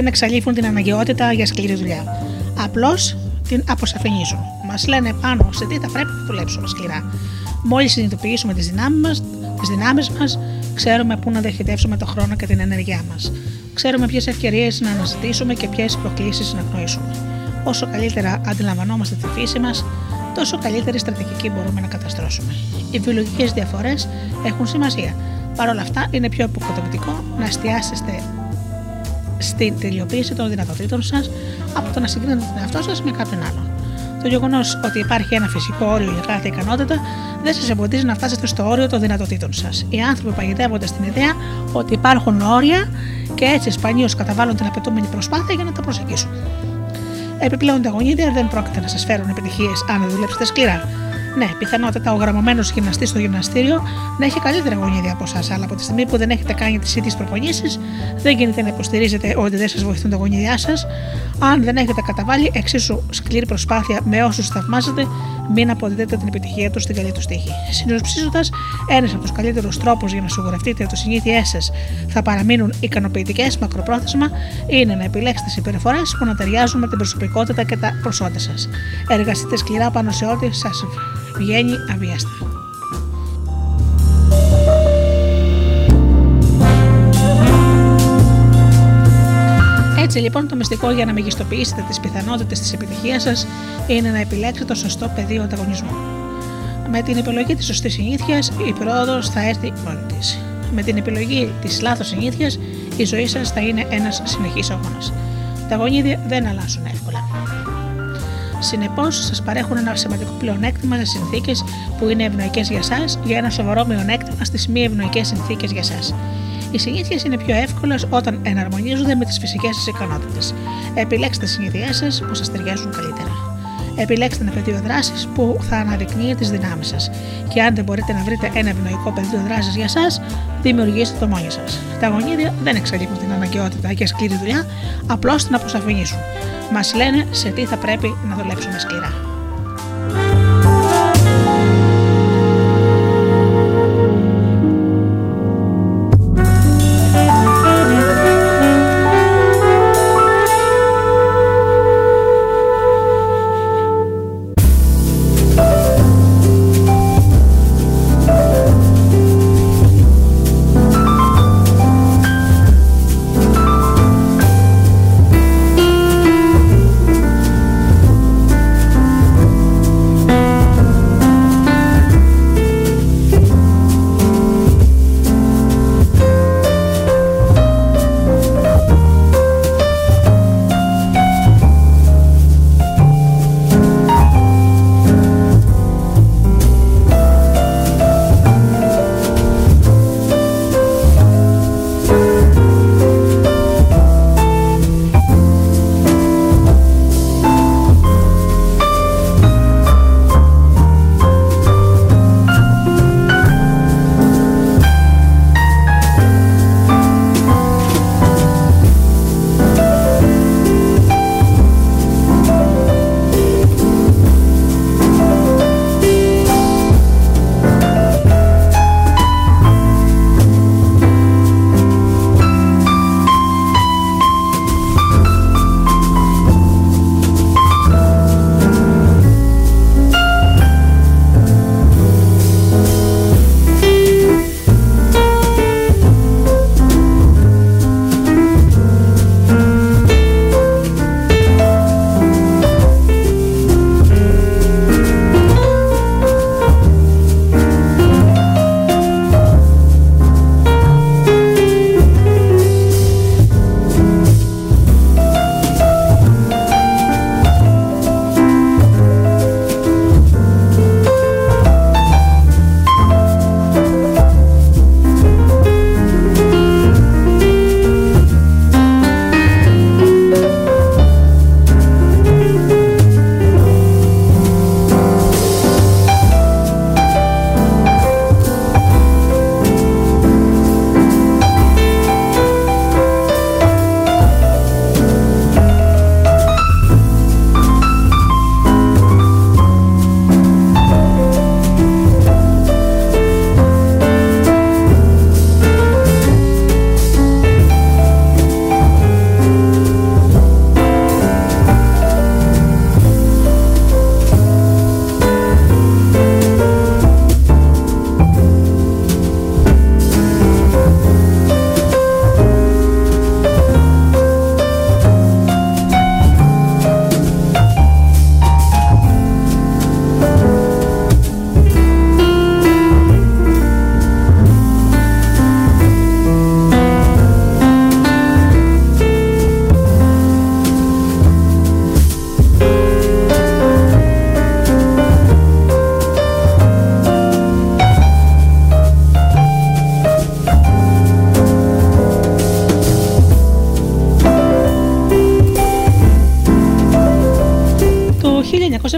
δεν εξαλείφουν την αναγκαιότητα για σκληρή δουλειά. Απλώς την αποσαφηνίζουν. Μας λένε πάνω σε τι θα πρέπει να δουλέψουμε σκληρά. Μόλις συνειδητοποιήσουμε τις δυνάμεις μας, τις δυνάμεις μας, ξέρουμε πού να διαχειτεύσουμε το χρόνο και την ενέργειά μας. Ξέρουμε ποιες ευκαιρίες να αναζητήσουμε και ποιες προκλήσεις να γνωρίσουμε. Όσο καλύτερα αντιλαμβανόμαστε τη φύση μας, τόσο καλύτερη στρατηγική μπορούμε να καταστρώσουμε. Οι βιολογικές διαφορές έχουν σημασία. Παρ' όλα αυτά, είναι πιο αποκοτευτικό να εστιάσετε στην τελειοποίηση των δυνατοτήτων σας από το να συγκρίνετε τον εαυτό σας με κάποιον άλλον. Το γεγονός ότι υπάρχει ένα φυσικό όριο για κάθε ικανότητα δεν σας εμποδίζει να φτάσετε στο όριο των δυνατοτήτων σας. Οι άνθρωποι παγιδεύονται στην ιδέα ότι υπάρχουν όρια και έτσι σπανίως καταβάλουν την απαιτούμενη προσπάθεια για να τα προσεγγίσουν. Επιπλέον, τα γονίδια δεν πρόκειται να σας φέρουν επιτυχίες αν δεν δουλέψετε σκληρά. Ναι, πιθανότατα ο γραμμωμένος γυμναστής στο γυμναστήριο να έχει καλύτερα γονίδια από εσάς, αλλά από τη στιγμή που δεν έχετε κάνει τις ίδιες προπονήσεις, δεν γίνεται να υποστηρίζετε ότι δεν σας βοηθούν τα γονίδια σας. Αν δεν έχετε καταβάλει εξίσου σκληρή προσπάθεια με όσους θαυμάζετε, μην αποδίδετε την επιτυχία τους στην καλή τους τύχη. Συνοψίζοντας, ένας από τους καλύτερους τρόπους για να σιγουρευτείτε ότι οι συνήθειές σας θα παραμείνουν ικανοποιητικές μακροπρόθεσμα είναι να επιλέξετε συμπεριφορές που να ταιριάζουν με την προσωπικότητα και τα προσόντα σας. Εργαστείτε σκληρά πάνω σε ό,τι σας βγαίνει αβίαστα. Έτσι λοιπόν το μυστικό για να μεγιστοποιήσετε τις πιθανότητες της επιτυχίας σας είναι να επιλέξετε το σωστό πεδίο ανταγωνισμού. Με την επιλογή της σωστής συνήθειας η πρόοδος θα έρθει μόνη της. Με την επιλογή της λάθος συνήθειας η ζωή σας θα είναι ένας συνεχής αγώνας. Τα γονίδια δεν αλλάζουν εύκολα. Συνεπώς, σας παρέχουν ένα σημαντικό πλεονέκτημα σε συνθήκες που είναι ευνοϊκές για εσά, για ένα σοβαρό μειονέκτημα στις μη ευνοϊκές συνθήκες για εσά. Οι συνήθειε είναι πιο εύκολε όταν εναρμονίζονται με τις φυσικές σα ικανότητες. Επιλέξτε τις συνήθειές σας που σας ταιριάζουν καλύτερα. Επιλέξτε ένα πεδίο δράσης που θα αναδεικνύει τις δυνάμεις σας. Και αν δεν μπορείτε να βρείτε ένα ευνοϊκό πεδίο δράσης για εσά, δημιουργήστε το μόνοι σας. Τα γονίδια δεν εξαλείπουν την αναγκαιότητα για σκληρή δουλειά, απλώς την αποσαφηνίσουν. Μας λένε σε τι θα πρέπει να δουλέψουμε σκληρά.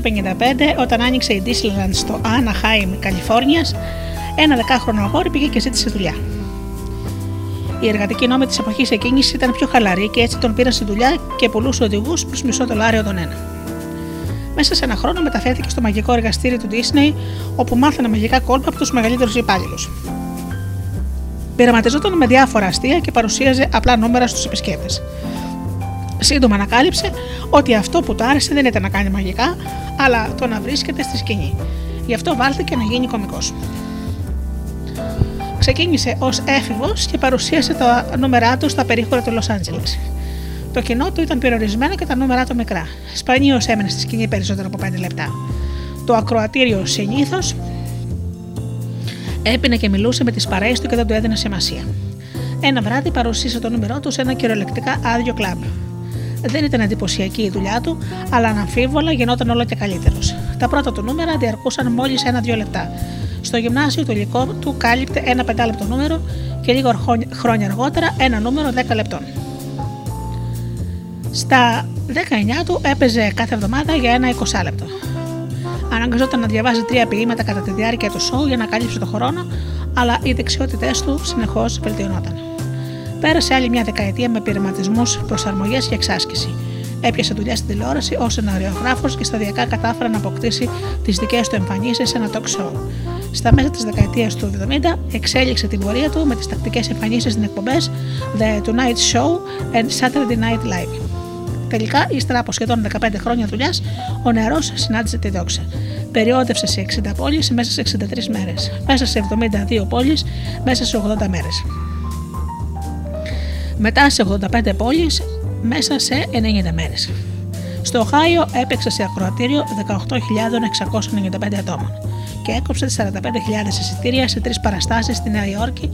1955, όταν άνοιξε η Disneyland στο Anaheim, Καλιφόρνιας, ένα δεκάχρονο αγόρι πήγε και ζήτησε δουλειά. Οι εργατικοί νόμοι της εποχής εκείνης ήταν πιο χαλαροί και έτσι τον πήραν στη δουλειά και πουλούσε οδηγούς προς μισό δολάριο τον ένα. Μέσα σε ένα χρόνο μεταφέρθηκε στο μαγικό εργαστήριο του Disney, όπου μάθανε μαγικά κόλπα από τους μεγαλύτερους υπάλληλους. Πειραματιζόταν με διάφορα αστεία και παρουσίαζε απλά νούμερα στους επισκέπτες. Σύντομα ανακάλυψε ότι αυτό που του άρεσε δεν ήταν να κάνει μαγικά, αλλά το να βρίσκεται στη σκηνή. Γι' αυτό βάλθηκε να γίνει κωμικός. Ξεκίνησε ως έφηβος και παρουσίασε τα νούμερά του στα περίχωρα του Λος Άντζελες. Το κοινό του ήταν περιορισμένο και τα νούμερά του μικρά. Σπανίως έμενε στη σκηνή περισσότερο από 5 λεπτά. Το ακροατήριο συνήθως έπινε και μιλούσε με τις παρέες του και δεν του έδινε σημασία. Ένα βράδυ παρουσίασε το νούμερό του σε ένα κυριολεκτικά άδειο κλαμπ. Δεν ήταν εντυπωσιακή η δουλειά του, αλλά αναμφίβολα γινόταν όλο και καλύτερος. Τα πρώτα του νούμερα διαρκούσαν μόλις ένα-δύο λεπτά. Στο γυμνάσιο το υλικό του κάλυπτε ένα πεντάλεπτο νούμερο και λίγο χρόνια αργότερα ένα νούμερο 10 λεπτών. Στα 19 του έπαιζε κάθε εβδομάδα για ένα 20 λεπτό. Αναγκαζόταν να διαβάζει τρία ποίηματα κατά τη διάρκεια του σοου για να καλύψει το χρόνο, αλλά οι δεξιότητές του συνεχώς βελτιωνόταν. Πέρασε άλλη μια δεκαετία με πειραματισμούς, προσαρμογές και εξάσκηση. Έπιασε δουλειά στην τηλεόραση ως σεναριογράφο και σταδιακά κατάφερε να αποκτήσει τις δικές του εμφανίσεις σε ένα talk show. Στα μέσα της δεκαετίας του 70 εξέλιξε την πορεία του με τις τακτικές εμφανίσεις στην εκπομπές The Tonight Show and Saturday Night Live. Τελικά, ύστερα από σχεδόν 15 χρόνια δουλειάς, ο νεαρός συνάντησε τη δόξα. Περιόδευσε σε 60 πόλεις μέσα σε 63 μέρες, μέσα σε 72 πόλεις μέσα σε 80 μέρες. Μετά σε 85 πόλεις μέσα σε 90 μέρες. Στο Οχάιο έπαιξε σε ακροατήριο 18.695 ατόμων και έκοψε 45.000 εισιτήρια σε τρεις παραστάσεις στη Νέα Υόρκη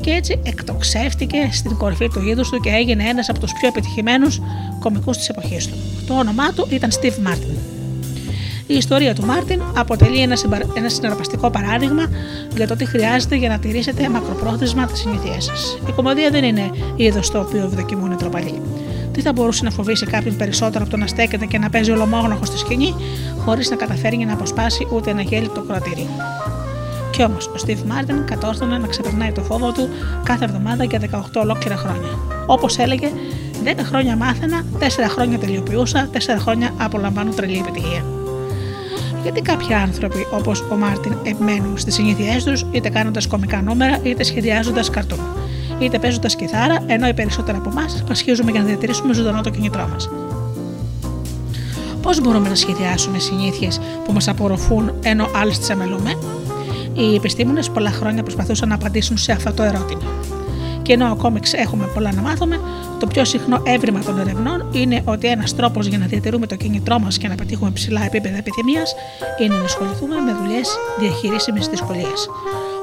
και έτσι εκτοξεύτηκε στην κορυφή του είδους του και έγινε ένας από τους πιο επιτυχημένους κομικούς της εποχής του. Το όνομά του ήταν Steve Martin. Η ιστορία του Μάρτιν αποτελεί ένα, συμπα... ένα συναρπαστικό παράδειγμα για το τι χρειάζεται για να τηρήσετε μακροπρόθεσμα τις συνήθειές σας. Η κωμωδία δεν είναι είδος το οποίο ευδοκιμούν οι ντροπαλοί. Τι θα μπορούσε να φοβήσει κάποιον περισσότερο από το να στέκεται και να παίζει ολομόναχος στη σκηνή, χωρίς να καταφέρει να αποσπάσει ούτε ένα γέλιο το κρατήρι. Κι όμως ο Steve Martin κατόρθωνε να ξεπερνάει το φόβο του κάθε εβδομάδα για 18 ολόκληρα χρόνια. Όπως έλεγε, 10 χρόνια μάθαινα, 4 χρόνια τελειοποιούσα, 4 χρόνια απολαμβάνω τρελή επιτυχία. Γιατί κάποιοι άνθρωποι όπως ο Μάρτιν επιμένουν στις συνήθειές τους, είτε κάνοντας κομικά νούμερα, είτε σχεδιάζοντας καρτούν, είτε παίζοντας κιθάρα, ενώ οι περισσότεροι από εμάς πασχίζουμε για να διατηρήσουμε ζωντανό το κινητρό μας. Πώς μπορούμε να σχεδιάσουμε συνήθειες που μας απορροφούν ενώ άλλε τις αμελούμε, οι επιστήμονες πολλά χρόνια προσπαθούσαν να απαντήσουν σε αυτό το ερώτημα. Και ενώ ακόμη έχουμε πολλά να μάθουμε, το πιο συχνό έβριμα των ερευνών είναι ότι ένας τρόπος για να διατηρούμε το κίνητρό μας και να πετύχουμε ψηλά επίπεδα επιθυμίας είναι να ασχοληθούμε με δουλειές διαχειρίσιμες δυσκολίες.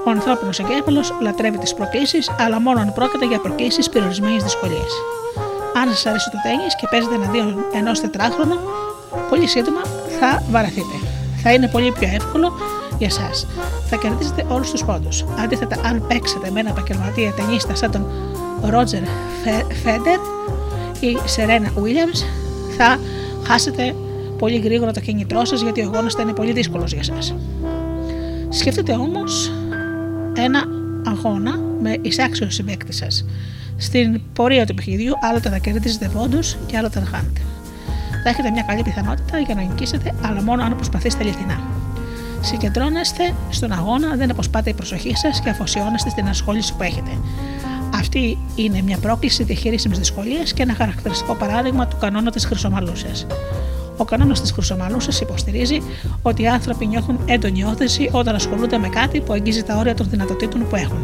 Ο ανθρώπινος εγκέφαλος λατρεύει τις προκλήσεις, αλλά μόνο αν πρόκειται για προκλήσεις περιορισμένης δυσκολίας. Αν σας αρέσει το τέννη και παίζετε εναντίον ενός τετράχρονου, πολύ σύντομα θα βαραθείτε. Θα είναι πολύ πιο εύκολο για εσά. Θα κερδίσετε όλους τους πόντους. Αντίθετα, αν παίξετε με ένα επαγγελματία ταινίστα σαν τον Ρότζερ Φέντερ ή Σερένα Williams, θα χάσετε πολύ γρήγορα το κινητρό σας γιατί ο αγώνα θα είναι πολύ δύσκολος για εσά. Σκεφτείτε όμως ένα αγώνα με εισάξιο συμπέκτη σας. Στην πορεία του παιχνιδιού, άλλοτε θα κερδίσετε πόντους και άλλοτε θα χάνετε. Θα έχετε μια καλή πιθανότητα για να νικήσετε, αλλά μόνο αν προσπαθήσετε ειλικρινά. Συγκεντρώνεστε στον αγώνα, δεν αποσπάτε η προσοχή σας και αφοσιώνεστε στην ασχόληση που έχετε. Αυτή είναι μια πρόκληση διαχειρίσιμη δυσκολίας και ένα χαρακτηριστικό παράδειγμα του κανόνα της χρυσομαλούσια. Ο κανόνας της χρυσομαλούσια υποστηρίζει ότι οι άνθρωποι νιώθουν έντονη όθεση όταν ασχολούνται με κάτι που αγγίζει τα όρια των δυνατοτήτων που έχουν.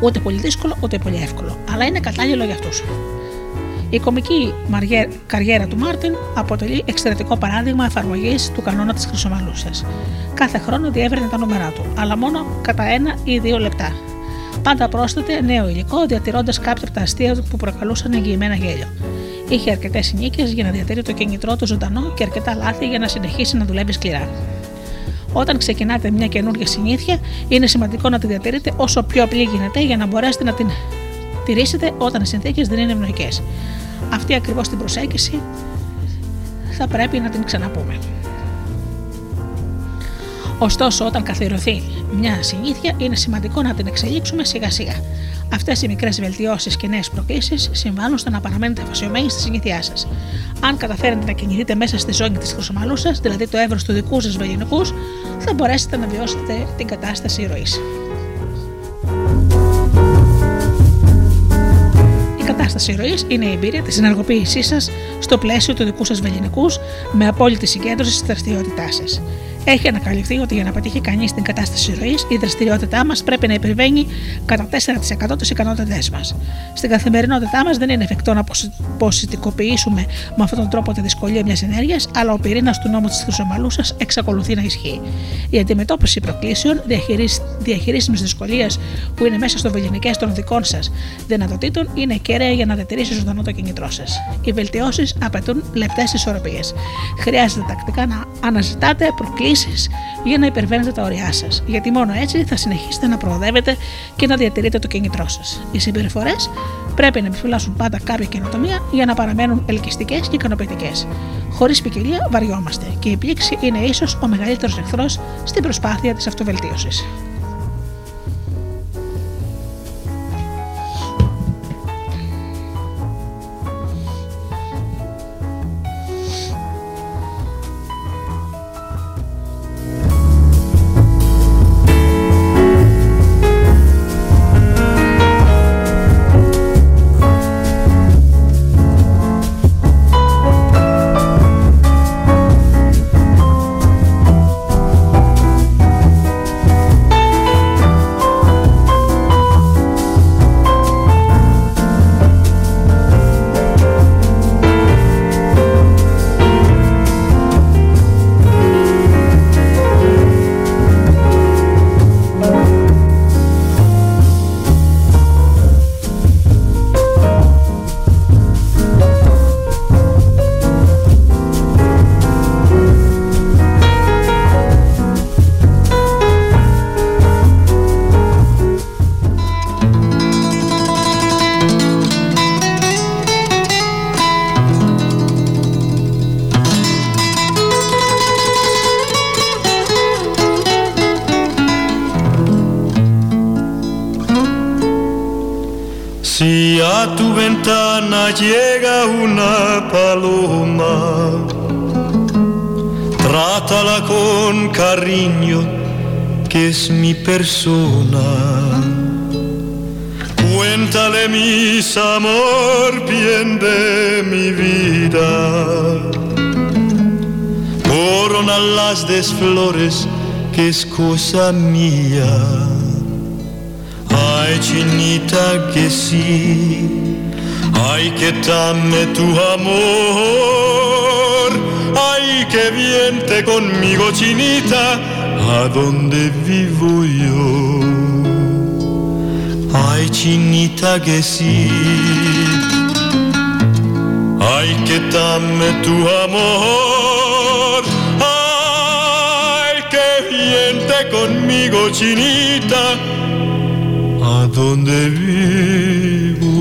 Ούτε πολύ δύσκολο, ούτε πολύ εύκολο, αλλά είναι κατάλληλο για αυτούς. Η κομική καριέρα του Μάρτιν αποτελεί εξαιρετικό παράδειγμα εφαρμογής του κανόνα της χρυσομαλούσια. Κάθε χρόνο διεύρυνε τα νούμερά του, αλλά μόνο κατά ένα ή δύο λεπτά. Πάντα πρόσθετε νέο υλικό, διατηρώντας κάποια από τα αστεία που προκαλούσαν εγγυημένα γέλιο. Είχε αρκετές νίκε για να διατηρεί το κινητρό του ζωντανό και αρκετά λάθη για να συνεχίσει να δουλεύει σκληρά. Όταν ξεκινάτε μια καινούργια συνήθεια, είναι σημαντικό να τη διατηρείτε όσο πιο απλή γίνεται για να μπορέσετε να την τηρήσετε όταν οι συνθήκες δεν είναι ευνοϊκές. Αυτή ακριβώς την προσέγγιση θα πρέπει να την ξαναπούμε. Ωστόσο, όταν καθιερωθεί μια συνήθεια, είναι σημαντικό να την εξελίξουμε σιγά σιγά. Αυτές οι μικρές βελτιώσεις και νέες προκλήσεις συμβάλλουν στο να παραμένετε αφοσιωμένοι στη συνήθειά σας. Αν καταφέρετε να κινηθείτε μέσα στη ζώνη της χρυσομαλού σα, δηλαδή το εύρος του δικού σας βεληνικούς, θα μπορέσετε να βιώσετε την κατάσταση ροής. Κατάσταση ροής είναι η εμπειρία της ενεργοποίησής σας στο πλαίσιο του δικού σας βεληνικούς με απόλυτη συγκέντρωση στη δραστηριότητάς σας. Έχει ανακαλυφθεί ότι για να πετύχει κανείς την κατάσταση ροή, η δραστηριότητά μας πρέπει να υπερβαίνει κατά 4% τις ικανότητές μας. Στην καθημερινότητά μας δεν είναι εφικτό να ποσιτικοποιήσουμε με αυτόν τον τρόπο τη δυσκολία μιας ενέργειας, αλλά ο πυρήνας του νόμου της Χρυσομαλούσας εξακολουθεί να ισχύει. Η αντιμετώπιση προκλήσεων, διαχειρίσιμης δυσκολίας που είναι μέσα στο βεληνικές των δικών σας δυνατοτήτων είναι κέραια για να διατηρήσει ζωντανό το κινητρό σας. Οι βελτιώσεις απαιτούν λεπτές ισορροπίες. Χρειάζεται τακτικά να αναζητάτε προκλήσεις για να υπερβαίνετε τα όρια σας. Γιατί μόνο έτσι θα συνεχίσετε να προοδεύετε και να διατηρείτε το κίνητρό σας. Οι συμπεριφορές πρέπει να επιφυλάσσουν πάντα κάποια καινοτομία για να παραμένουν ελκυστικές και ικανοποιητικές. Χωρίς ποικιλία βαριόμαστε και η πλήξη είναι ίσως ο μεγαλύτερος εχθρός στην προσπάθεια της αυτοβελτίωσης. Llega una paloma, trátala con cariño, que es mi persona. Cuéntale mis amor bien de mi vida. Corona las desflores, que es cosa mía. Ay, chinita, que sí Ay, que dame tu amor. Ay, que viente conmigo, chinita, a donde vivo yo. Ay, chinita, que sí. Ay, que dame tu amor. Ay, que viente conmigo, chinita, a donde vivo.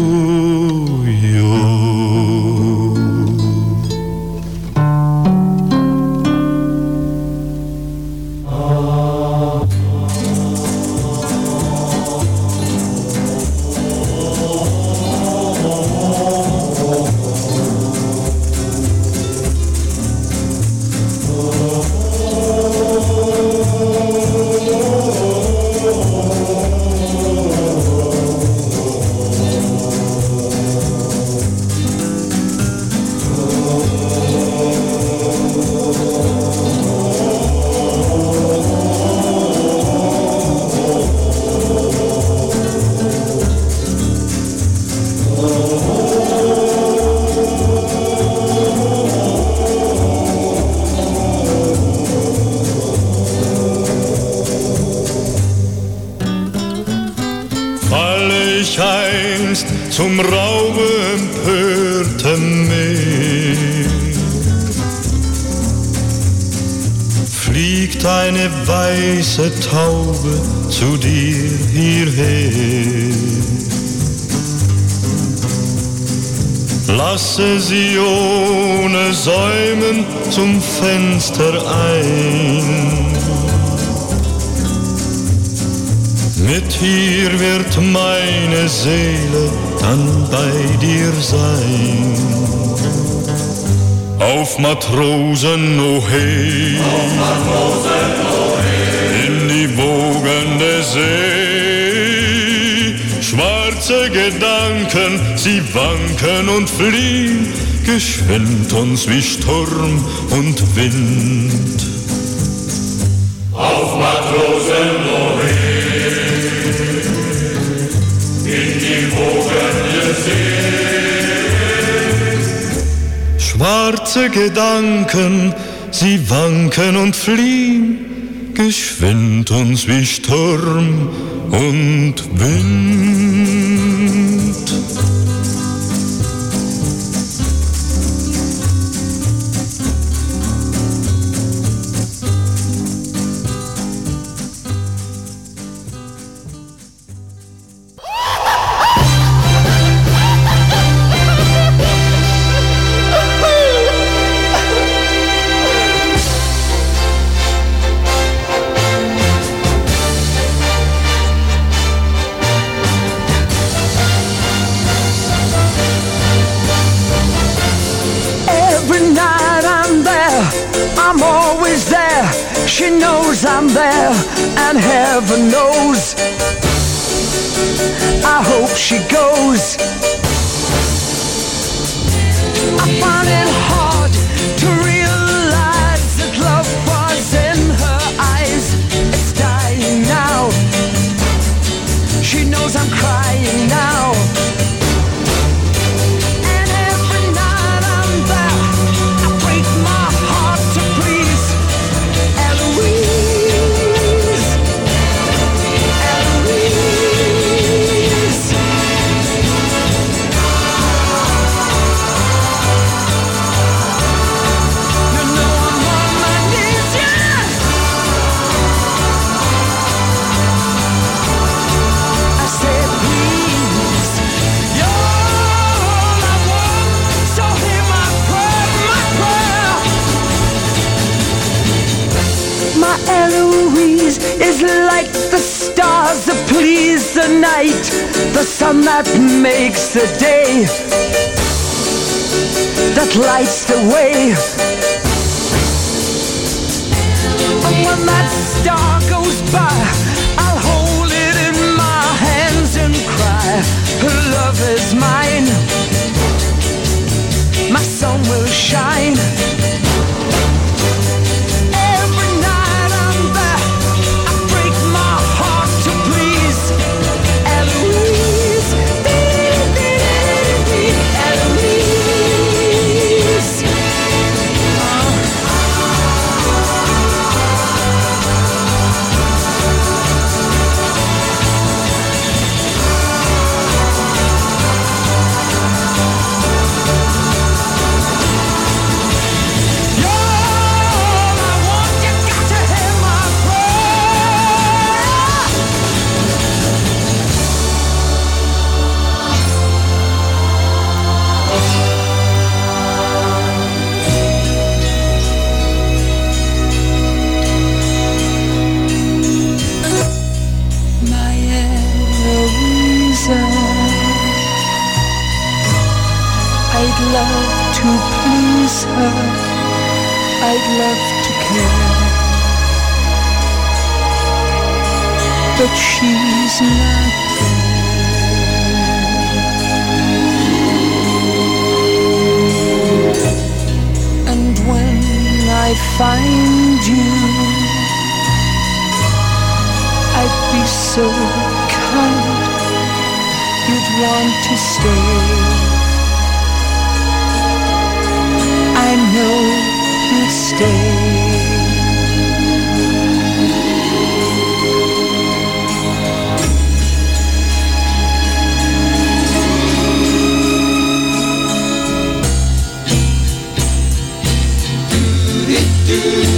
Fliegt eine weiße Taube zu dir hierher. lasse sie ohne Säumen zum Fenster ein. Mit ihr wird meine Seele dann bei dir sein. Auf Matrosen, oh hey, in die wogende See. Schwarze Gedanken, sie wanken und fliehen, geschwind uns wie Sturm und Wind. Auf Matrosen, in die wogende See. Schwarze Gedanken, sie wanken und fliehen, geschwind uns wie Sturm und Wind. She knows I'm there, and heaven knows. I hope she goes. I find it hard to realize that love was in her eyes. It's dying now. She knows I'm crying now. Please the night, the sun that makes the day, that lights the way. And when that star goes by, I'll hold it in my hands and cry, Her love is mine. My sun will shine. Love to please her. I'd love to care, but she's not there. And when I find you, I'd be so kind, you'd want to stay. no mistake. do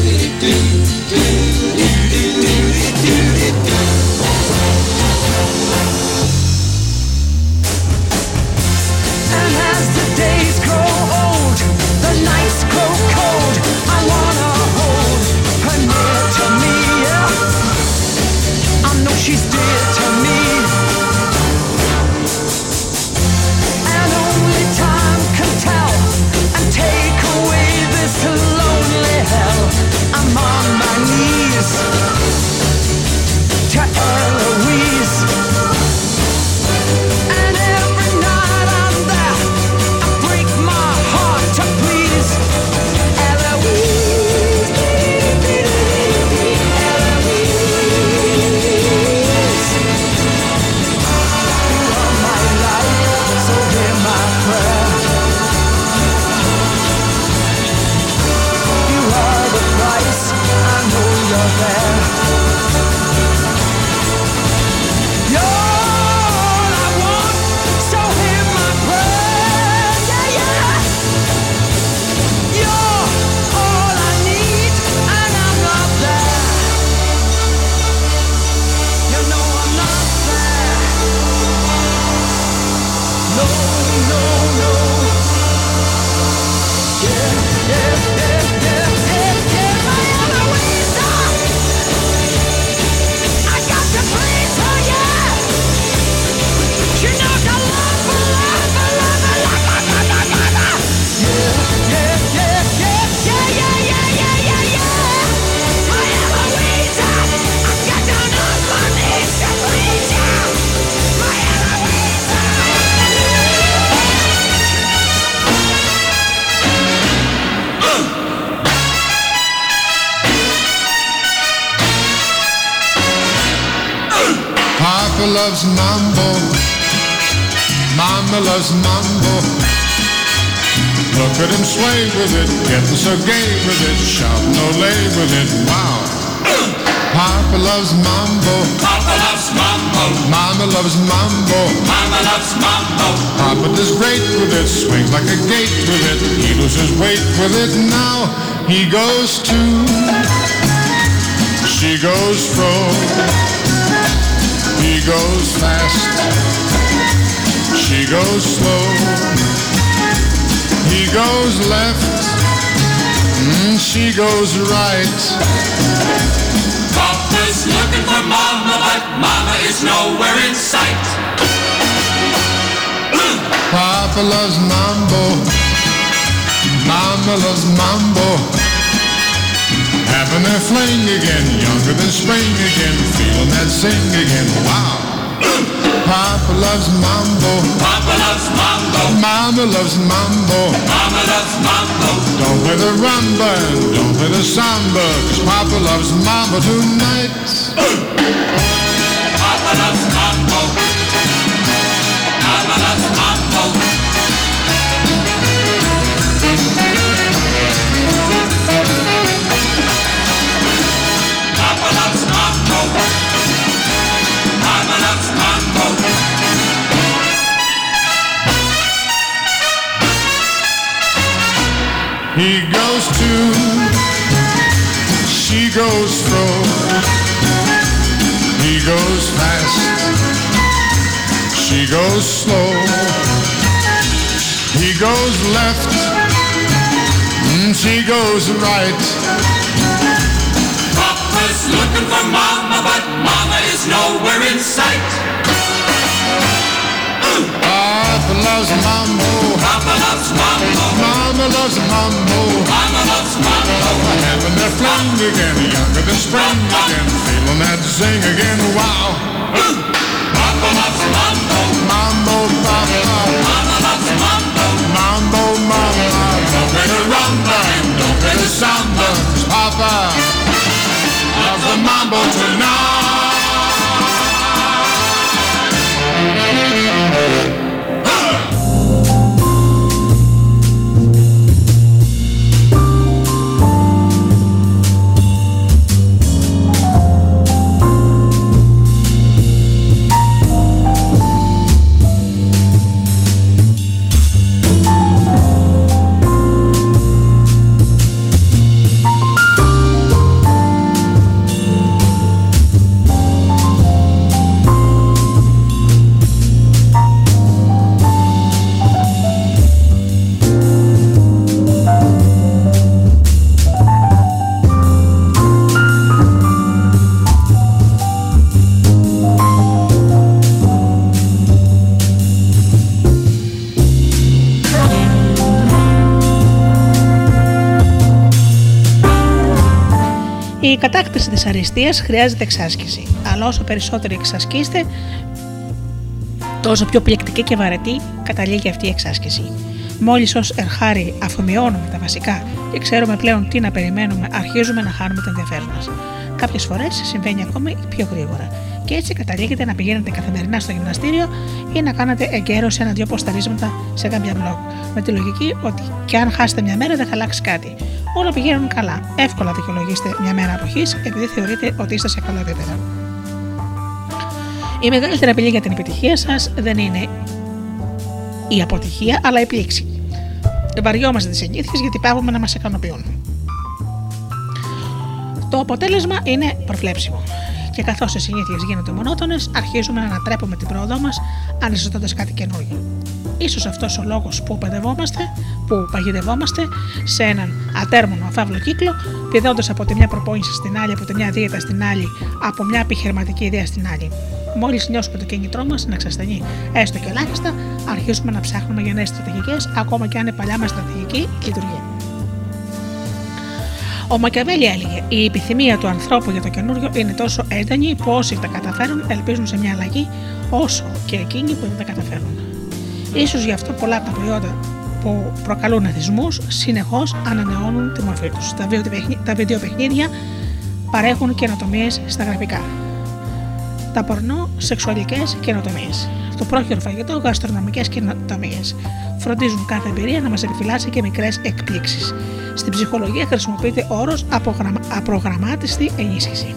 sound. Papa loves mama tonight. Goes left, mm, she goes right. Papa's looking for mama, but mama is nowhere in sight. Papa loves mambo, Papa loves mambo. Mama loves mambo. Mama loves mambo. Having their fling again, younger than spring again, feeling that zing again. Wow. Papa loves mambo. Mambo, Papa. Mama loves mambo. Mambo, Mama. Don't play the rumba and don't play the samba. Papa loves the mambo tonight. Η κατάκτηση της αριστείας χρειάζεται εξάσκηση, αλλά όσο περισσότερο εξασκείστε, τόσο πιο πληκτική και βαρετή καταλήγει αυτή η εξάσκηση. Μόλις ως ερχάρι αφομοιώνουμε τα βασικά και ξέρουμε πλέον τι να περιμένουμε, αρχίζουμε να χάνουμε το ενδιαφέρον μας. Κάποιες φορές συμβαίνει ακόμη πιο γρήγορα και έτσι καταλήγετε να πηγαίνετε καθημερινά στο γυμναστήριο ή να κάνετε εγκαίρως ένα-δυο ποσταρίσματα σε κάποια blog. Με τη λογική ότι και αν χάσετε μια μέρα δεν θα αλλάξει κάτι. Όλα πηγαίνουν καλά. Εύκολα δικαιολογήστε μια μέρα αποχής επειδή θεωρείτε ότι είστε σε καλό επίπεδο. Η μεγαλύτερη απειλή για την επιτυχία σας δεν είναι η αποτυχία, αλλά η πλήξη. Βαριόμαστε τις συνήθειε γιατί πάβουμε να μας ικανοποιούν. Το αποτέλεσμα είναι προβλέψιμο. Και καθώς οι συνήθειες γίνονται μονότονες, αρχίζουμε να ανατρέπουμε την πρόοδό μας αναζητώντας κάτι καινούργιο. Ίσως αυτός ο λόγος που παιδευόμαστε, που παγιδευόμαστε σε έναν ατέρμονο αφάβλο κύκλο, πηδώντας από τη μια προπόνηση στην άλλη, από τη μια δίαιτα στην άλλη, από μια επιχειρηματική ιδέα στην άλλη. Μόλις νιώσουμε το κίνητρό μας να ξασθενεί έστω και ελάχιστα, αρχίζουμε να ψάχνουμε για νέες στρατηγικές, ακόμα και αν η παλιά μας στρατηγική λειτουργεί. Ο Μακιαβέλη έλεγε: Η επιθυμία του ανθρώπου για το καινούριο είναι τόσο έντονη που όσοι τα καταφέρουν ελπίζουν σε μια αλλαγή, όσο και εκείνοι που δεν τα καταφέρουν. Ίσως γι' αυτό πολλά από τα προϊόντα που προκαλούν εθισμού συνεχώς ανανεώνουν τη μορφή τους. Τα, βιντεοπαιχνίδια- τα βιντεοπαιχνίδια παρέχουν καινοτομίες στα γραφικά. Τα πορνό, σεξουαλικές καινοτομίες. Το πρόχειρο φαγητό, γαστρονομικές καινοτομίες. Φροντίζουν κάθε εμπειρία να μας επιφυλάσσει και μικρές εκπλήξεις. Στην ψυχολογία χρησιμοποιείται ο όρο απρογραμμάτιστη ενίσχυση.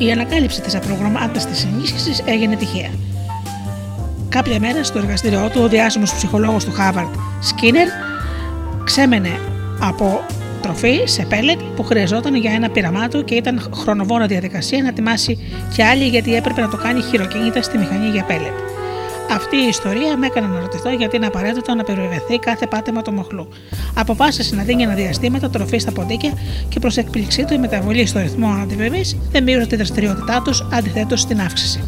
Η ανακάλυψη της απρογραμμάτιστη ενίσχυσης έγινε τυχαία. Κάποια μέρα στο εργαστήριό του, ο διάσημος ψυχολόγος του Χάβαρντ, Σκίνερ, ξέμενε από τροφή σε πέλετ που χρειαζόταν για ένα πείραμά του και ήταν χρονοβόρα διαδικασία να ετοιμάσει κι άλλη γιατί έπρεπε να το κάνει χειροκίνητα στη μηχανή για πέλετ. Αυτή η ιστορία με έκανε να ρωτηθώ γιατί είναι απαραίτητο να περιβεβαιωθεί κάθε πάτημα του μοχλού. Αποφάσισε να δίνει ένα διαστήματα τροφή στα ποντίκια και προς εκπληξή του η μεταβολή στο ρυθμό αντιβεβή δεν μείωσε τη δραστηριότητά τους, αντιθέτως στην αύξηση.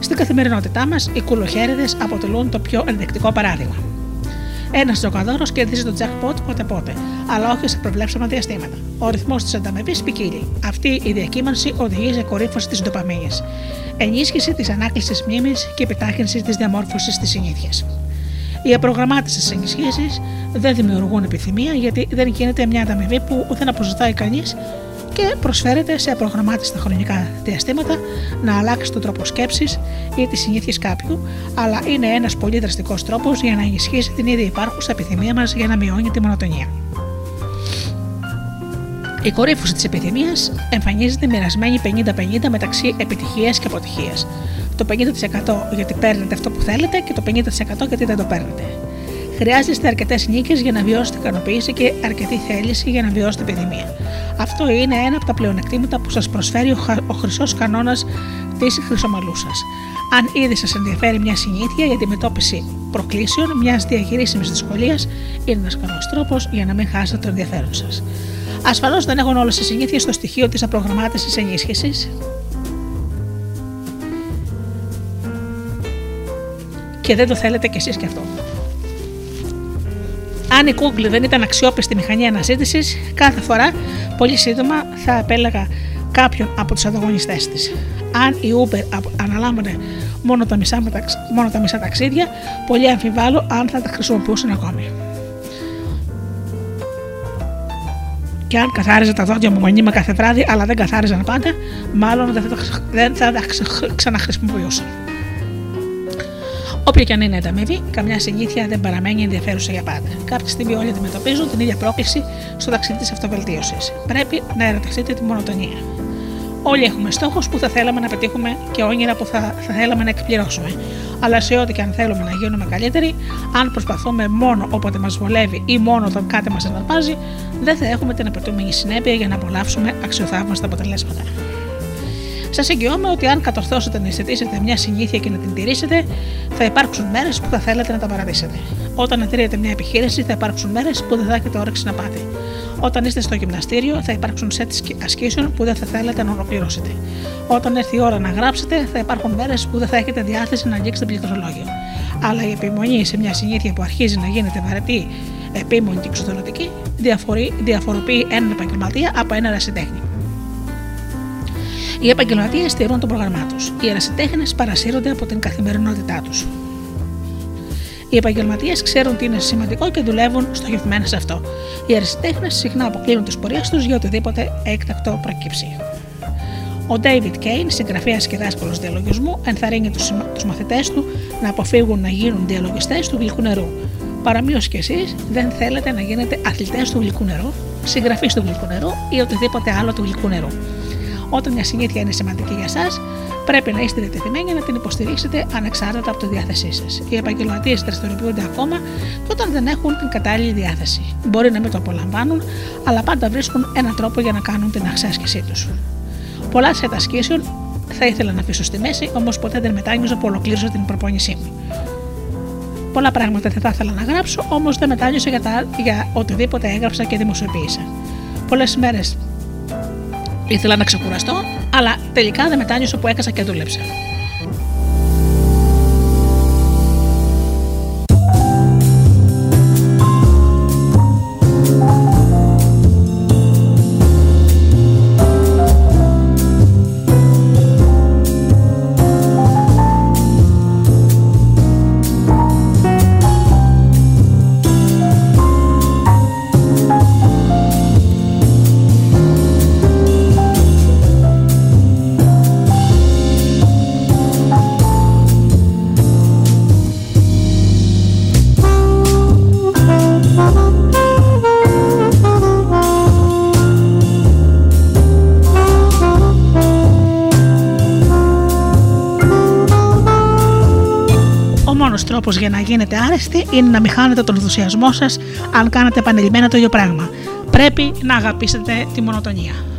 Στην καθημερινότητά μας, οι κουλοχέριδες αποτελούν το πιο ενδεικτικό παράδειγμα. Ένας τζοκαδόρο κερδίζει το jackpot πότε πότε, αλλά όχι σε προβλέψιμα διαστήματα. Ο ρυθμός της ανταμεβή ποικίλει. Αυτή η διακύμανση οδηγεί σε κορύφωση της ντοπαμίνης, ενίσχυση της ανάκλησης μνήμης και επιτάχυνση της διαμόρφωσης της συνήθειας. Οι απρογραμμάτιστε ενισχύσεις δεν δημιουργούν επιθυμία γιατί δεν γίνεται μια ανταμοιβή που δεν αποζητάει κανείς και προσφέρεται σε απρογραμμάτιστα χρονικά διαστήματα να αλλάξει τον τρόπο σκέψης ή τις συνήθειες κάποιου, αλλά είναι ένας πολύ δραστικός τρόπος για να ενισχύσει την ήδη υπάρχουσα επιθυμία μας για να μειώνει τη μονοτονία. Η κορύφωση της επιθυμίας εμφανίζεται μοιρασμένη 50-50 μεταξύ επιτυχίας και αποτυχίας. Το 50% γιατί παίρνετε αυτό που θέλετε και το 50% γιατί δεν το παίρνετε. Χρειάζεστε αρκετές νίκες για να βιώσετε ικανοποίηση και αρκετή θέληση για να βιώσετε επιθυμία. Αυτό είναι ένα από τα πλεονεκτήματα που σας προσφέρει ο χρυσός κανόνας της χρυσομαλού σα. Αν ήδη σας ενδιαφέρει μια συνήθεια για αντιμετώπιση προκλήσεων μιας διαχειρίσιμη δυσκολίας, είναι ένας καλός τρόπος για να μην χάσετε το ενδιαφέρον σας. Ασφαλώς δεν έχουν όλες οι συνήθειες στο στοιχείο της απρογραμμάτισης ενίσχυσης. Και δεν το θέλετε κι εσείς κι αυτό. Αν η Google δεν ήταν αξιόπιστη μηχανή αναζήτησης, κάθε φορά πολύ σύντομα θα επέλεγα κάποιον από τους ανταγωνιστές της. Αν η Uber αναλάμβανε μόνο τα, μισά, μόνο τα μισά ταξίδια, πολύ αμφιβάλλω αν θα τα χρησιμοποιούσαν ακόμη. Και αν καθάριζα τα δόντια μου μονίμα κάθε βράδυ, αλλά δεν καθάριζαν πάντα, μάλλον δεν θα τα, δεν θα τα ξαναχρησιμοποιούσα. Όποια και αν είναι η ανταμοιβή, καμιά συνήθεια δεν παραμένει ενδιαφέρουσα για πάντα. Κάποια στιγμή όλοι αντιμετωπίζουν την ίδια πρόκληση στο ταξίδι της αυτοβελτίωσης. Πρέπει να ερωτηθείτε τη μονοτονία. Όλοι έχουμε στόχους που θα θέλαμε να πετύχουμε και όνειρα που θα, θα θέλαμε να εκπληρώσουμε. Αλλά σε ό,τι και αν θέλουμε να γίνουμε καλύτεροι, αν προσπαθούμε μόνο όποτε μας βολεύει ή μόνο όταν κάτι μας αναρπάζει, δεν θα έχουμε την απαιτούμενη συνέπεια για να απολαύσουμε αξιοθαύμαστα αποτελέσματα. Σας εγγυώμαι ότι αν κατορθώσετε να αισθητήσετε μια συνήθεια και να την τηρήσετε, θα υπάρξουν μέρες που θα θέλετε να τα παραδείσετε. Όταν εταιρείτε μια επιχείρηση, θα υπάρξουν μέρες που δεν θα έχετε όρεξη να πάτε. Όταν είστε στο γυμναστήριο, θα υπάρξουν σετ ασκήσεων που δεν θα θέλετε να ολοκληρώσετε. Όταν έρθει η ώρα να γράψετε, θα υπάρχουν μέρες που δεν θα έχετε διάθεση να αγγίξετε πληκτρολόγιο. Αλλά η επιμονή σε μια συνήθεια που αρχίζει να γίνεται βαρετή, επίμονη και εξοδονοτική, διαφοροποιεί έναν επαγγελματία από έναν ερασιτέχνη. Οι επαγγελματίες στηρούν το πρόγραμμά τους. Οι ερασιτέχνε παρασύρονται από την καθημερινότητά τους. Οι επαγγελματίες ξέρουν τι είναι σημαντικό και δουλεύουν στοχευμένα σε αυτό. Οι ερασιτέχνε συχνά αποκλείουν τις πορείες τους για οτιδήποτε έκτακτο προκύψει. Ο David Kane, συγγραφέας και δάσκαλος διαλογισμού, ενθαρρύνει τους μαθητές του να αποφύγουν να γίνουν διαλογιστές του γλυκού νερού. Παραμείως κι εσείς δεν θέλετε να γίνετε αθλητές του γλυκού νερού, συγγραφείς του γλυκού νερού ή οτιδήποτε άλλο του γλυκού νερού. Όταν μια συνήθεια είναι σημαντική για εσά, πρέπει να είστε διατεθειμένοι να την υποστηρίξετε ανεξάρτητα από τη διάθεσή σας. Οι επαγγελματίες δραστηριοποιούνται ακόμα και όταν δεν έχουν την κατάλληλη διάθεση. Μπορεί να μην το απολαμβάνουν, αλλά πάντα βρίσκουν έναν τρόπο για να κάνουν την εξάσκησή τους. Πολλά σε ασκήσεων θα ήθελα να αφήσω στη μέση, όμως ποτέ δεν μετάνιωσα που ολοκλήρωσα την προπόνησή μου. Πολλά πράγματα δεν θα ήθελα να γράψω, όμως δεν μετάνιωσα για, τα, για οτιδήποτε έγραψα και δημοσιοποίησα. Πολλές μέρες Ήθελα να ξεκουραστώ, αλλά τελικά δεν μετάνιωσα που έκασα και δούλεψα. Γίνετε άρεστοι είναι να μην χάνετε τον ενθουσιασμό σας αν κάνετε επανειλημμένα το ίδιο πράγμα. Πρέπει να αγαπήσετε τη μονοτονία.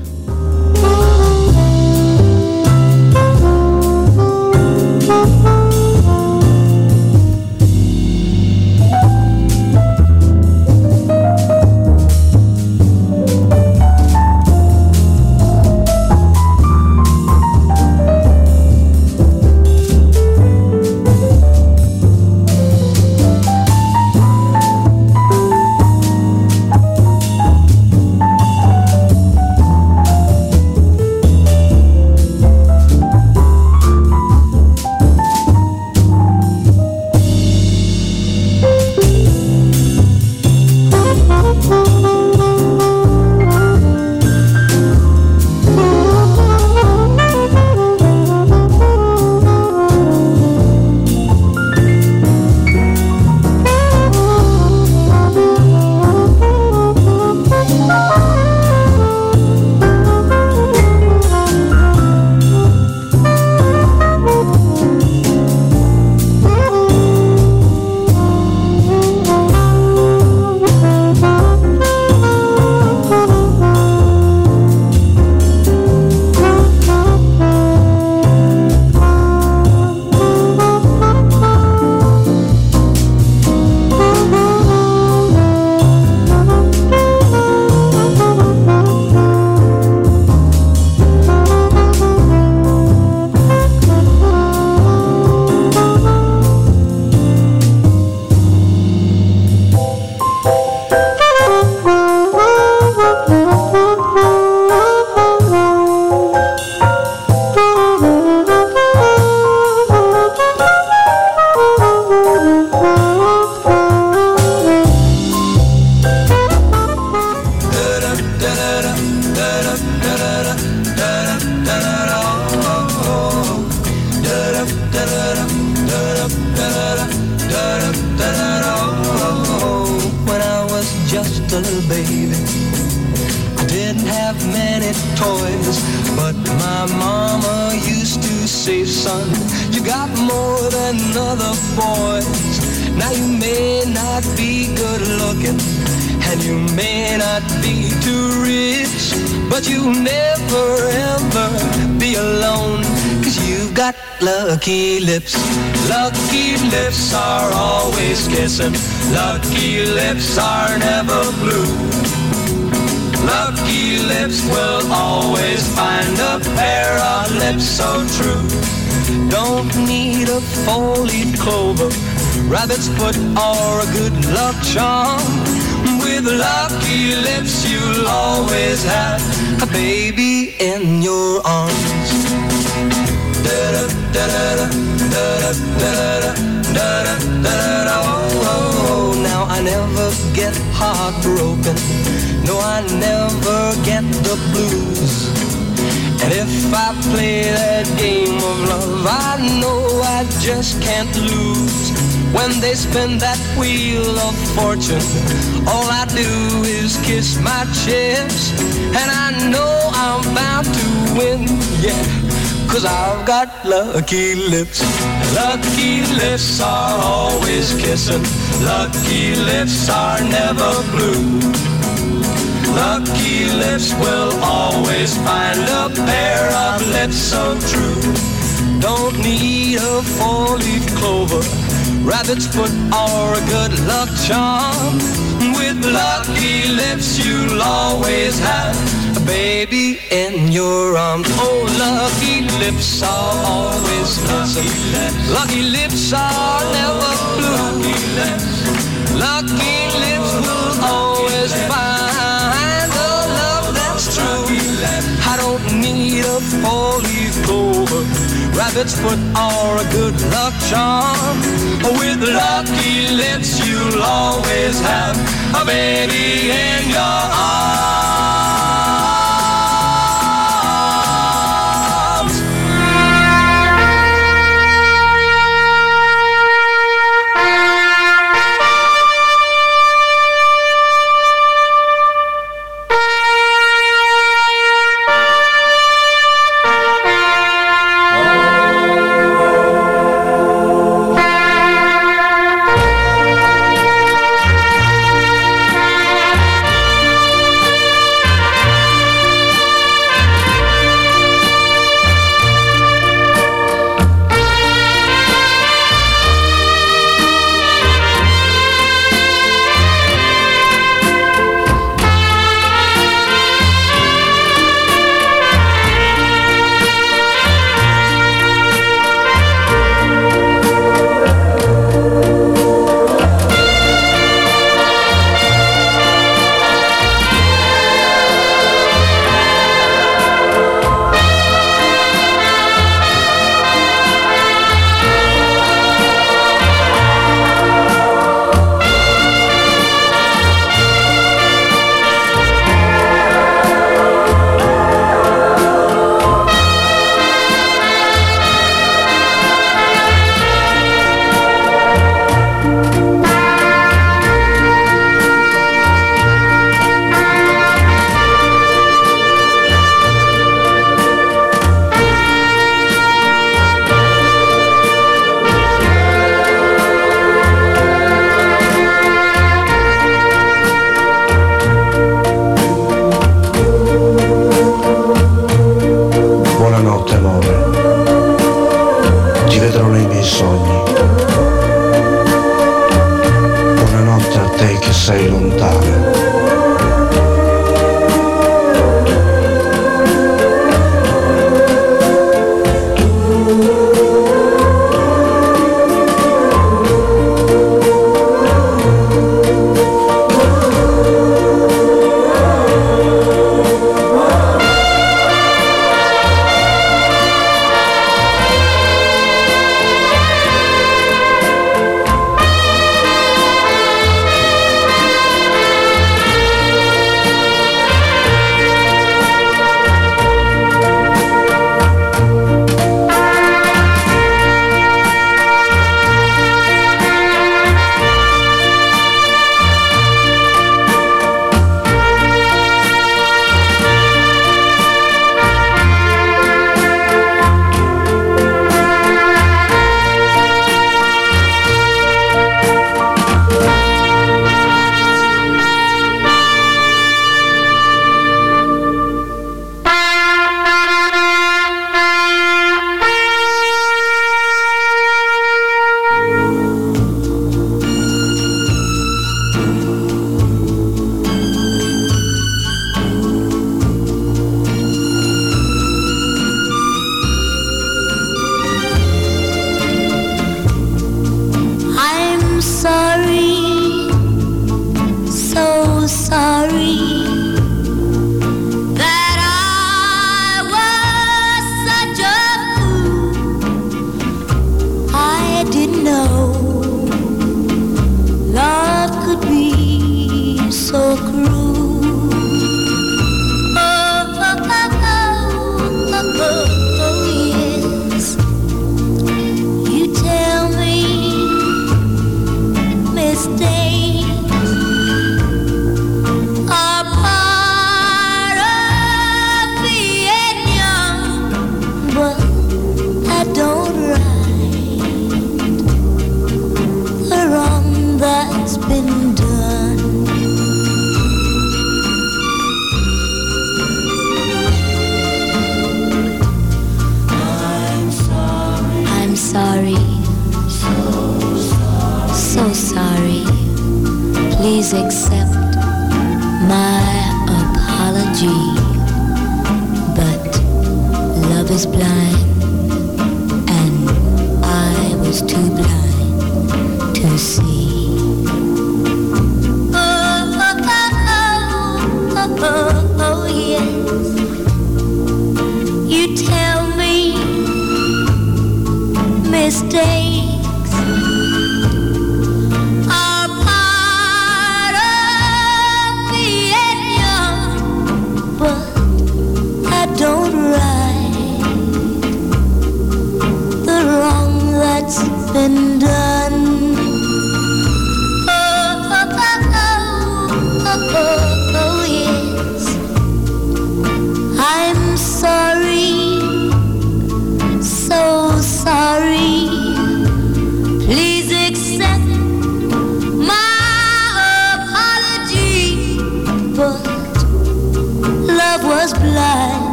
Say, son, you got more than other boys. Now you may not be good looking, and you may not be too rich, but you'll never ever be alone, cause you've got lucky lips. Lucky lips are always kissing, lucky lips are never blue. Lucky lips will always find a pair of lips so true. Don't need a four-leaf clover, rabbit's foot, or a good luck charm. With lucky lips, you'll always have a baby in your arms. Da-da, da-da-da, da-da, da-da, da-da, da-da, oh, oh, oh. I never get heartbroken. No, I never get the blues. And if I play that game of love, I know I just can't lose. When they spin that wheel of fortune, all I do is kiss my chips. And I know I'm bound to win, yeah. Cause I've got lucky lips. Lucky lips are always kissing. Lucky lips are never blue. Lucky lips will always find a pair of lips so true. Don't need a four-leaf clover, rabbit's foot, or a good luck charm. With lucky lips, you'll always have baby in your arms. Oh, lucky lips are always kissing. Lucky lips are never blue. Lucky lips will always find a love that's true. I don't need a four-leaf clover, rabbit's foot, or a good luck charm. With lucky lips, you'll always have a baby in your arms.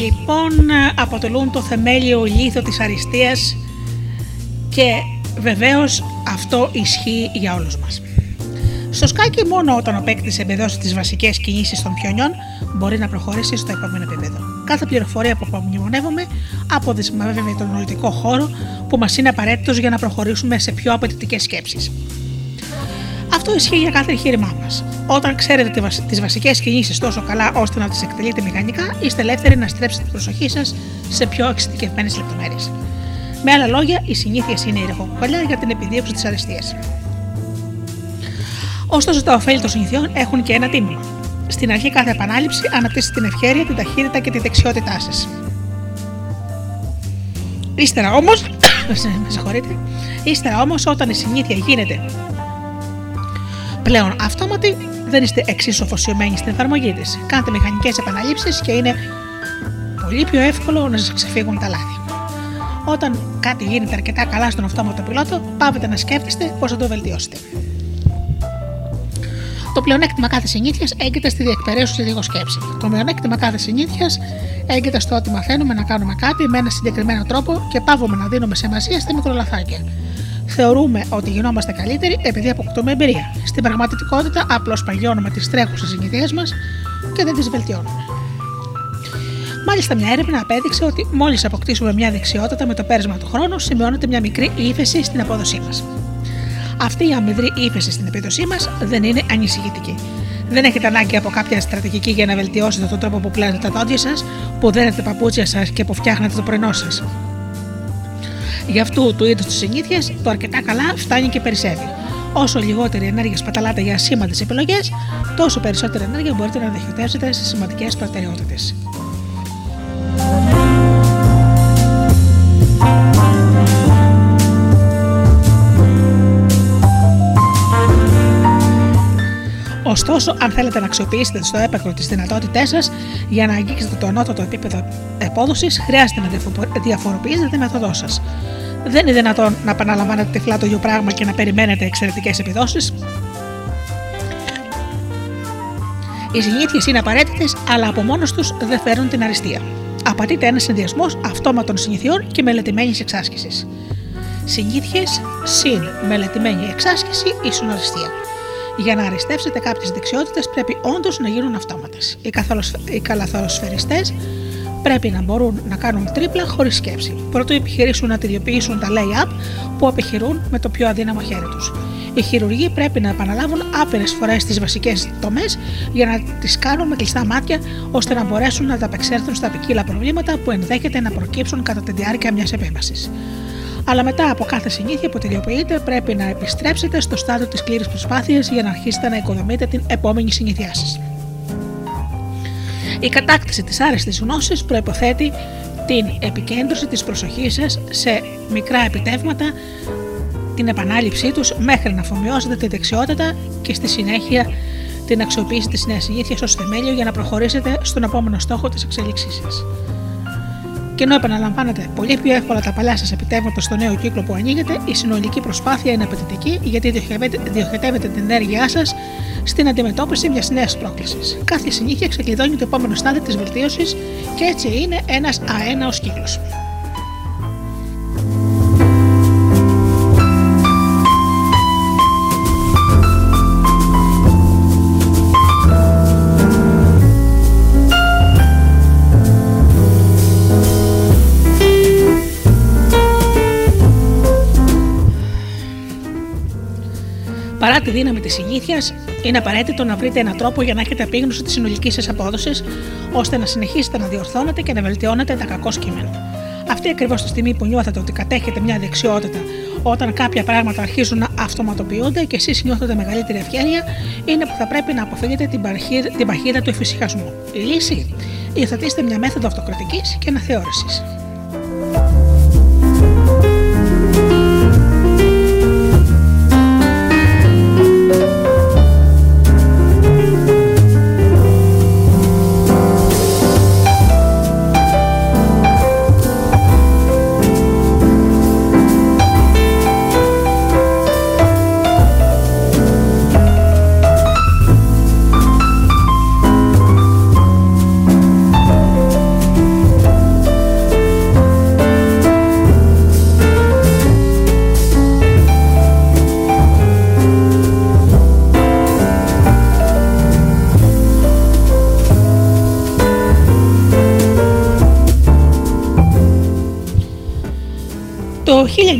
Λοιπόν αποτελούν το θεμέλιο λίθο της αριστείας και βεβαίως αυτό ισχύει για όλους μας. Στο σκάκι μόνο όταν ο παίκτης εμπεδώσει τις βασικές κινήσεις των πιονιών μπορεί να προχωρήσει στο επόμενο επίπεδο. Κάθε πληροφορία που απομνημονεύουμε αποδεσμεύει τον νοητικό χώρο που μας είναι απαραίτητος για να προχωρήσουμε σε πιο απαιτητικές σκέψεις. Αυτό ισχύει για κάθε εγχείρημά μας. Όταν ξέρετε τις βασικές κινήσεις τόσο καλά ώστε να τις εκτελείτε μηχανικά, είστε ελεύθεροι να στρέψετε την προσοχή σας σε πιο εξειδικευμένες λεπτομέρειες. Με άλλα λόγια, οι συνήθειες είναι η ρεχοκοκαλιά για την επιδίωξη της αριστεία. Ωστόσο, τα ωφέλη των συνηθιών έχουν και ένα τίμημα. Στην αρχή κάθε επανάληψη αναπτύσσει την ευχέρεια, την ταχύτητα και τη δεξιότητά σας. Ύστερα όμως, με συγχωρείτε, ύστερα όμως όταν η συνήθεια γίνεται πλέον αυτόματη, δεν είστε εξίσου αφοσιωμένοι στην εφαρμογή της. Κάντε μηχανικές επαναλήψεις και είναι πολύ πιο εύκολο να σας ξεφύγουν τα λάθη. Όταν κάτι γίνεται αρκετά καλά στον αυτόματο πιλότο, πάβετε να σκέφτεστε πώς θα το βελτιώσετε. Το πλεονέκτημα κάθε συνήθειας έγκυται στη διεκπαιρέωση λίγο σκέψη. Το μειονέκτημα κάθε συνήθειας έγκυται στο ότι μαθαίνουμε να κάνουμε κάτι με ένα συγκεκριμένο τρόπο και πάβουμε να δίνουμε σημασία στα μικρολαθάκια. Θεωρούμε ότι γινόμαστε καλύτεροι επειδή αποκτούμε εμπειρία. Στην πραγματικότητα, απλώς παγιώνουμε τις τρέχουσες συνήθειέ μας και δεν τις βελτιώνουμε. Μάλιστα, μια έρευνα απέδειξε ότι μόλις αποκτήσουμε μια δεξιότητα με το πέρασμα του χρόνου, σημειώνεται μια μικρή ύφεση στην απόδοσή μας. Αυτή η αμυδρή ύφεση στην επίδοσή μας δεν είναι ανησυχητική. Δεν έχετε ανάγκη από κάποια στρατηγική για να βελτιώσετε τον τρόπο που πλένετε τα δόντια σας, που δένετε τα παπούτσια σας και που φτιάχνετε το πρωινό σας. Γι' αυτού του είδους της συνήθειας, το αρκετά καλά φτάνει και περισσεύει. Όσο λιγότερη ενέργεια σπαταλάτε για ασήμαντε επιλογές, τόσο περισσότερη ενέργεια μπορείτε να διοχετεύσετε σε σημαντικές προτεραιότητες. Ωστόσο, αν θέλετε να αξιοποιήσετε στο έπακρο τις δυνατότητές σας για να αγγίξετε το ανώτατο επίπεδο επόδοσης, χρειάζεται να διαφοροποιήσετε τη μέθοδό σας. Δεν είναι δυνατόν να επαναλαμβάνετε τυφλά το ίδιο πράγμα και να περιμένετε εξαιρετικές επιδόσεις. Οι συνήθειες είναι απαραίτητες, αλλά από μόνος τους δεν φέρουν την αριστεία. Απαιτείται ένας συνδυασμός αυτόματων συνηθιών και μελετημένης εξάσκησης. Συνήθειες συν μελετημένη εξάσκηση ίσον αριστεία. Για να αριστεύσετε κάποιες δεξιότητες πρέπει όντως να γίνουν αυτόματες. Οι, οι καλαθοσφαιριστέ πρέπει να μπορούν να κάνουν τρίπλα χωρίς σκέψη. Πρωτού επιχειρήσουν να τυριοποιήσουν τα lay-up που επιχειρούν με το πιο αδύναμο χέρι τους. Οι χειρουργοί πρέπει να επαναλάβουν άπειρες φορές τις βασικές τομές για να τις κάνουν με κλειστά μάτια ώστε να μπορέσουν να ανταπεξέλθουν στα ποικίλα προβλήματα που ενδέχεται να προκύψουν κατά τη διάρκεια μιας επέμβασης. Αλλά μετά από κάθε συνήθεια που τελειοποιείτε, πρέπει να επιστρέψετε στο στάδιο της σκληρή προσπάθειας για να αρχίσετε να οικοδομείτε την επόμενη συνήθειά σας. Η κατάκτηση της άρεστης γνώσης προϋποθέτει την επικέντρωση της προσοχής σας σε μικρά επιτεύγματα, την επανάληψή τους μέχρι να αφομοιώσετε τη δεξιότητα και στη συνέχεια την αξιοποίηση της νέας συνήθειας ως θεμέλιο για να προχωρήσετε στον επόμενο στόχο της εξελίξής σας. Και ενώ επαναλαμβάνετε πολύ πιο εύκολα τα παλιά σας επιτεύγματα στο νέο κύκλο που ανοίγετε, η συνολική προσπάθεια είναι απαιτητική γιατί διοχετεύετε την ενέργειά σας στην αντιμετώπιση μιας νέας πρόκλησης. Κάθε συνήθεια ξεκλειδώνει το επόμενο στάδιο της βελτίωσης και έτσι είναι ένας αέναος κύκλος. Παρά τη δύναμη της συνήθεια, είναι απαραίτητο να βρείτε έναν τρόπο για να έχετε επίγνωση της συνολικής σας απόδοσης, ώστε να συνεχίσετε να διορθώνετε και να βελτιώνετε τα κακό κείμενα. Αυτή ακριβώς τη στιγμή που νιώθετε ότι κατέχετε μια δεξιότητα, όταν κάποια πράγματα αρχίζουν να αυτοματοποιούνται και εσείς νιώθετε μεγαλύτερη ευκαιρία, είναι που θα πρέπει να αποφύγετε την, παρχή, την παχύδα του εφησυχασμού. Η λύση, υιοθετήστε μια μέθοδο αυτοκριτική και αναθεώρησης.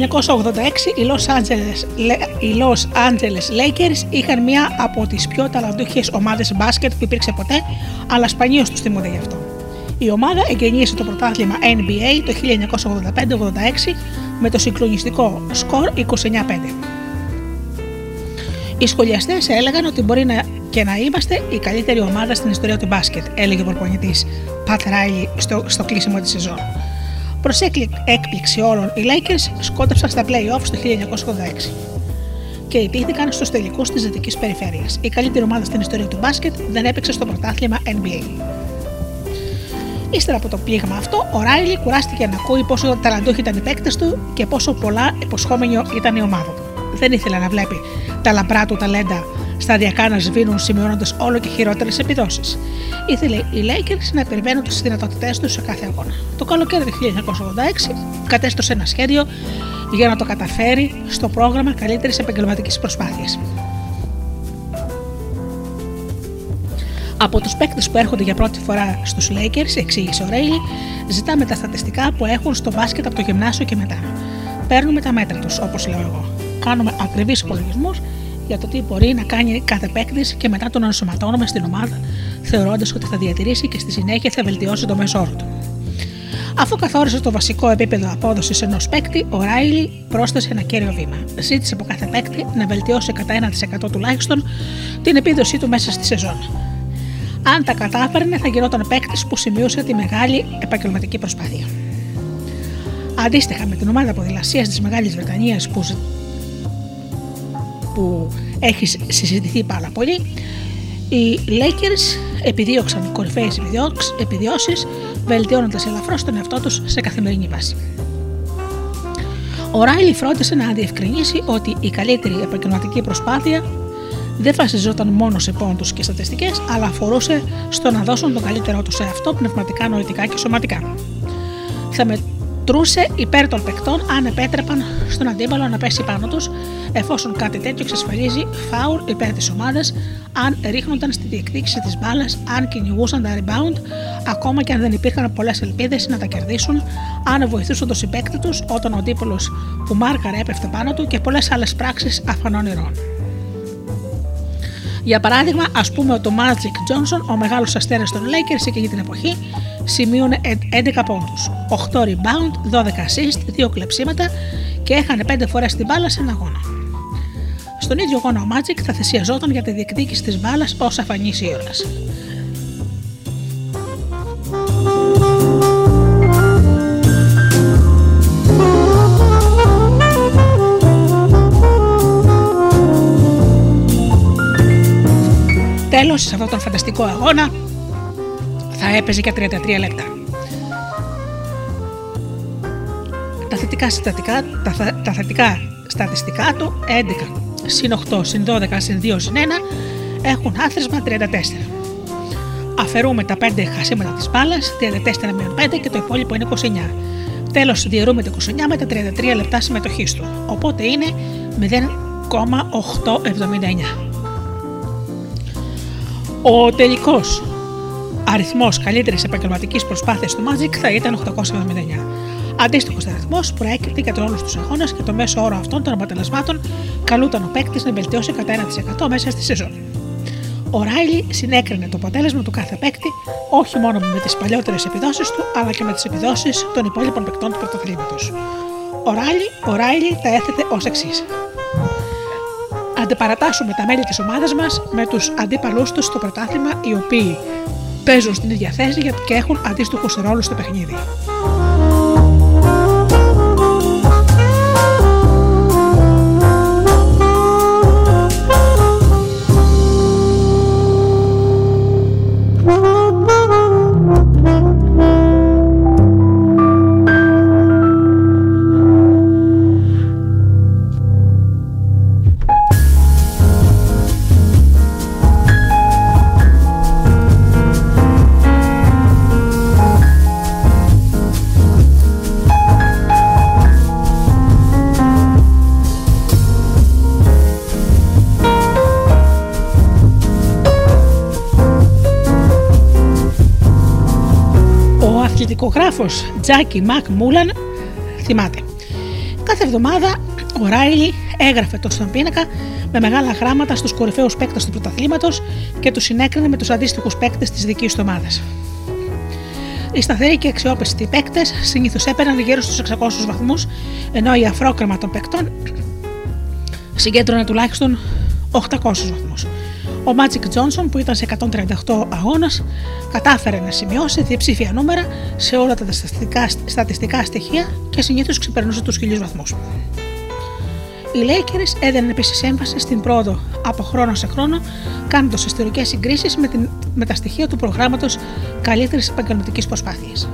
1986 οι Los Angeles, οι Los Angeles Lakers είχαν μία από τις πιο ταλαντούχες ομάδες μπάσκετ που υπήρξε ποτέ, αλλά σπανίως τους θυμούνται γι' αυτό. Η ομάδα εγκαινίασε το πρωτάθλημα NBA το 1985-86 με το συγκλονιστικό σκορ 29-5. Οι σχολιαστές έλεγαν ότι μπορεί να και να είμαστε η καλύτερη ομάδα στην ιστορία του μπάσκετ, έλεγε ο προπονητής Πατ Ράιλι στο, στο κλείσιμο της σεζόν. Προ έκπληξη όλων, οι Lakers σκότεψαν στα playoffs το 1986 και ιτήθηκαν στους τελικούς της Δυτικής Περιφέρειας. Η καλύτερη ομάδα στην ιστορία του μπάσκετ δεν έπαιξε στο πρωτάθλημα NBA. Ύστερα από το πλήγμα αυτό, ο Ράιλι κουράστηκε να ακούει πόσο ταλαντούχοι ήταν οι παίκτες του και πόσο πολλά υποσχόμενη ήταν η ομάδα του. Δεν ήθελε να βλέπει τα λαμπρά του ταλέντα σταδιακά να σβήνουν σημειώνοντας όλο και χειρότερες επιδόσεις. Ήθελε οι Lakers να περιμένουν τις δυνατότητές τους σε κάθε αγώνα. Το καλοκαίρι του 1986 κατέστρωσε ένα σχέδιο για να το καταφέρει στο πρόγραμμα καλύτερης επαγγελματικής προσπάθειας. Από τους παίκτες που έρχονται για πρώτη φορά στους Lakers, εξήγησε ο Ρέιλι, ζητάμε τα στατιστικά που έχουν στο μπάσκετ από το γυμνάσιο και μετά. Παίρνουμε τα μέτρα τους, όπως λέω εγώ. Κάνουμε ακριβείς υπολογισμούς για το τι μπορεί να κάνει κάθε παίκτης και μετά τον ενσωματώνουμε στην ομάδα, θεωρώντας ότι θα διατηρήσει και στη συνέχεια θα βελτιώσει το μέσο όρο του. Αφού καθόρισε το βασικό επίπεδο απόδοσης ενός παίκτη, ο Ράιλι πρόσθεσε ένα κέριο βήμα. Ζήτησε από κάθε παίκτη να βελτιώσει κατά 1% τουλάχιστον την επίδοσή του μέσα στη σεζόν. Αν τα κατάφερνε, θα γινόταν παίκτης που σημείωσε τη μεγάλη επαγγελματική προσπάθεια. Αντίστοιχα με την ομάδα ποδηλασία της Μεγάλης Βρετανίας που, που έχεις συζητηθεί πάρα πολύ, οι Lakers επιδίωξαν κορυφαίες επιδιώσεις, βελτιώνοντας ελαφρώς τον εαυτό τους σε καθημερινή βάση. Ο Ράιλι φρόντισε να διευκρινίσει ότι η καλύτερη επαγγελματική προσπάθεια δεν βασιζόταν μόνο σε πόντους και στατιστικές, αλλά αφορούσε στο να δώσουν το καλύτερό τους σε αυτό πνευματικά, νοητικά και σωματικά. Θα μετρούσε υπέρ των παικτών αν επέτρεπαν στον αντίπαλο να πέσει πάνω τους, εφόσον κάτι τέτοιο εξασφαλίζει φάουλ υπέρ της ομάδας, αν ρίχνονταν στη διεκδίκηση της μπάλας, αν κυνηγούσαν τα rebound, ακόμα και αν δεν υπήρχαν πολλές ελπίδες να τα κερδίσουν, αν βοηθούσαν τον συμπέκτη τους όταν ο αντίπαλος που μάρκαρε έπεφτε πάνω του και πολλές άλλες πράξεις αφανών ηρών. Για παράδειγμα, ας πούμε ότι ο Magic Johnson, ο μεγάλος αστέρας των Lakers εκείνη την εποχή, σημείωνε 11 πόντους, 8 rebound, 12 assist, 2 κλεψίματα και έχανε 5 φορές την μπάλα σε ένα αγώνα. Στον ίδιο αγώνα ο Magic θα θυσιαζόταν για τη διεκδίκηση της μπάλας ω αφανή ήρωα. Τέλο, σε αυτόν τον φανταστικό αγώνα θα έπαιζε για 33 λεπτά. Τα θετικά, στατικά, τα, θα- τα θετικά στατιστικά του 11 συν 8 συν 12 συν 2 συν 1 έχουν άθροισμα 34. Αφαιρούμε τα 5 χασίματα της μπάλας, 34 με 5 και το υπόλοιπο είναι 29. Τέλος, διαιρούμε τα 29 με τα 33 λεπτά συμμετοχής του. Οπότε είναι 0,879. Ο τελικός αριθμός καλύτερης επαγγελματικής προσπάθειας του Magic θα ήταν 879. Αντίστοιχος αριθμός προέκυπτε για όλους τους αγώνες και το μέσο όρο αυτών των αποτελεσμάτων καλούταν ο παίκτης να βελτιώσει κατά 1% μέσα στη σεζόν. Ο Ράιλι συνέκρινε το αποτέλεσμα του κάθε παίκτη όχι μόνο με τις παλιότερες επιδόσεις του, αλλά και με τις επιδόσεις των υπόλοιπων παικτών του πρωταθλήματος. Ο Ράιλι, ο Ράιλι τα έθετε ως εξής. Αντιπαρατάσσουμε τα μέλη της ομάδας μας με τους αντίπαλούς τους στο πρωτάθλημα, οι οποίοι παίζουν στην ίδια θέση και έχουν αντίστοιχους ρόλους στο παιχνίδι. Αθλητικογράφος Τζάκι Μακ Μούλαν θυμάται. Κάθε εβδομάδα ο Ράιλι έγραφε το στον πίνακα με μεγάλα γράμματα στους κορυφαίους παίκτες του πρωταθλήματος και τους συνέκρινε με τους αντίστοιχους παίκτες της δικής του ομάδας. Οι σταθεροί και αξιόπιστοι παίκτες συνήθως έπαιρναν γύρω στους 600 βαθμούς, ενώ η αφρόκρεμα των παικτών συγκέντρωνε τουλάχιστον 800 βαθμούς. Ο Μάτζικ Τζόνσον, που ήταν σε 138 αγώνας, κατάφερε να σημειώσει διψήφια νούμερα σε όλα τα στατιστικά, στατιστικά στοιχεία και συνήθως ξεπερνούσε τους χιλιού βαθμούς. Οι Lakers έδιναν επίσης έμφαση στην πρόοδο από χρόνο σε χρόνο, κάνοντας ιστορικές συγκρίσεις με, την- με τα στοιχεία του προγράμματος καλύτερης επαγγελματικής προσπάθειας.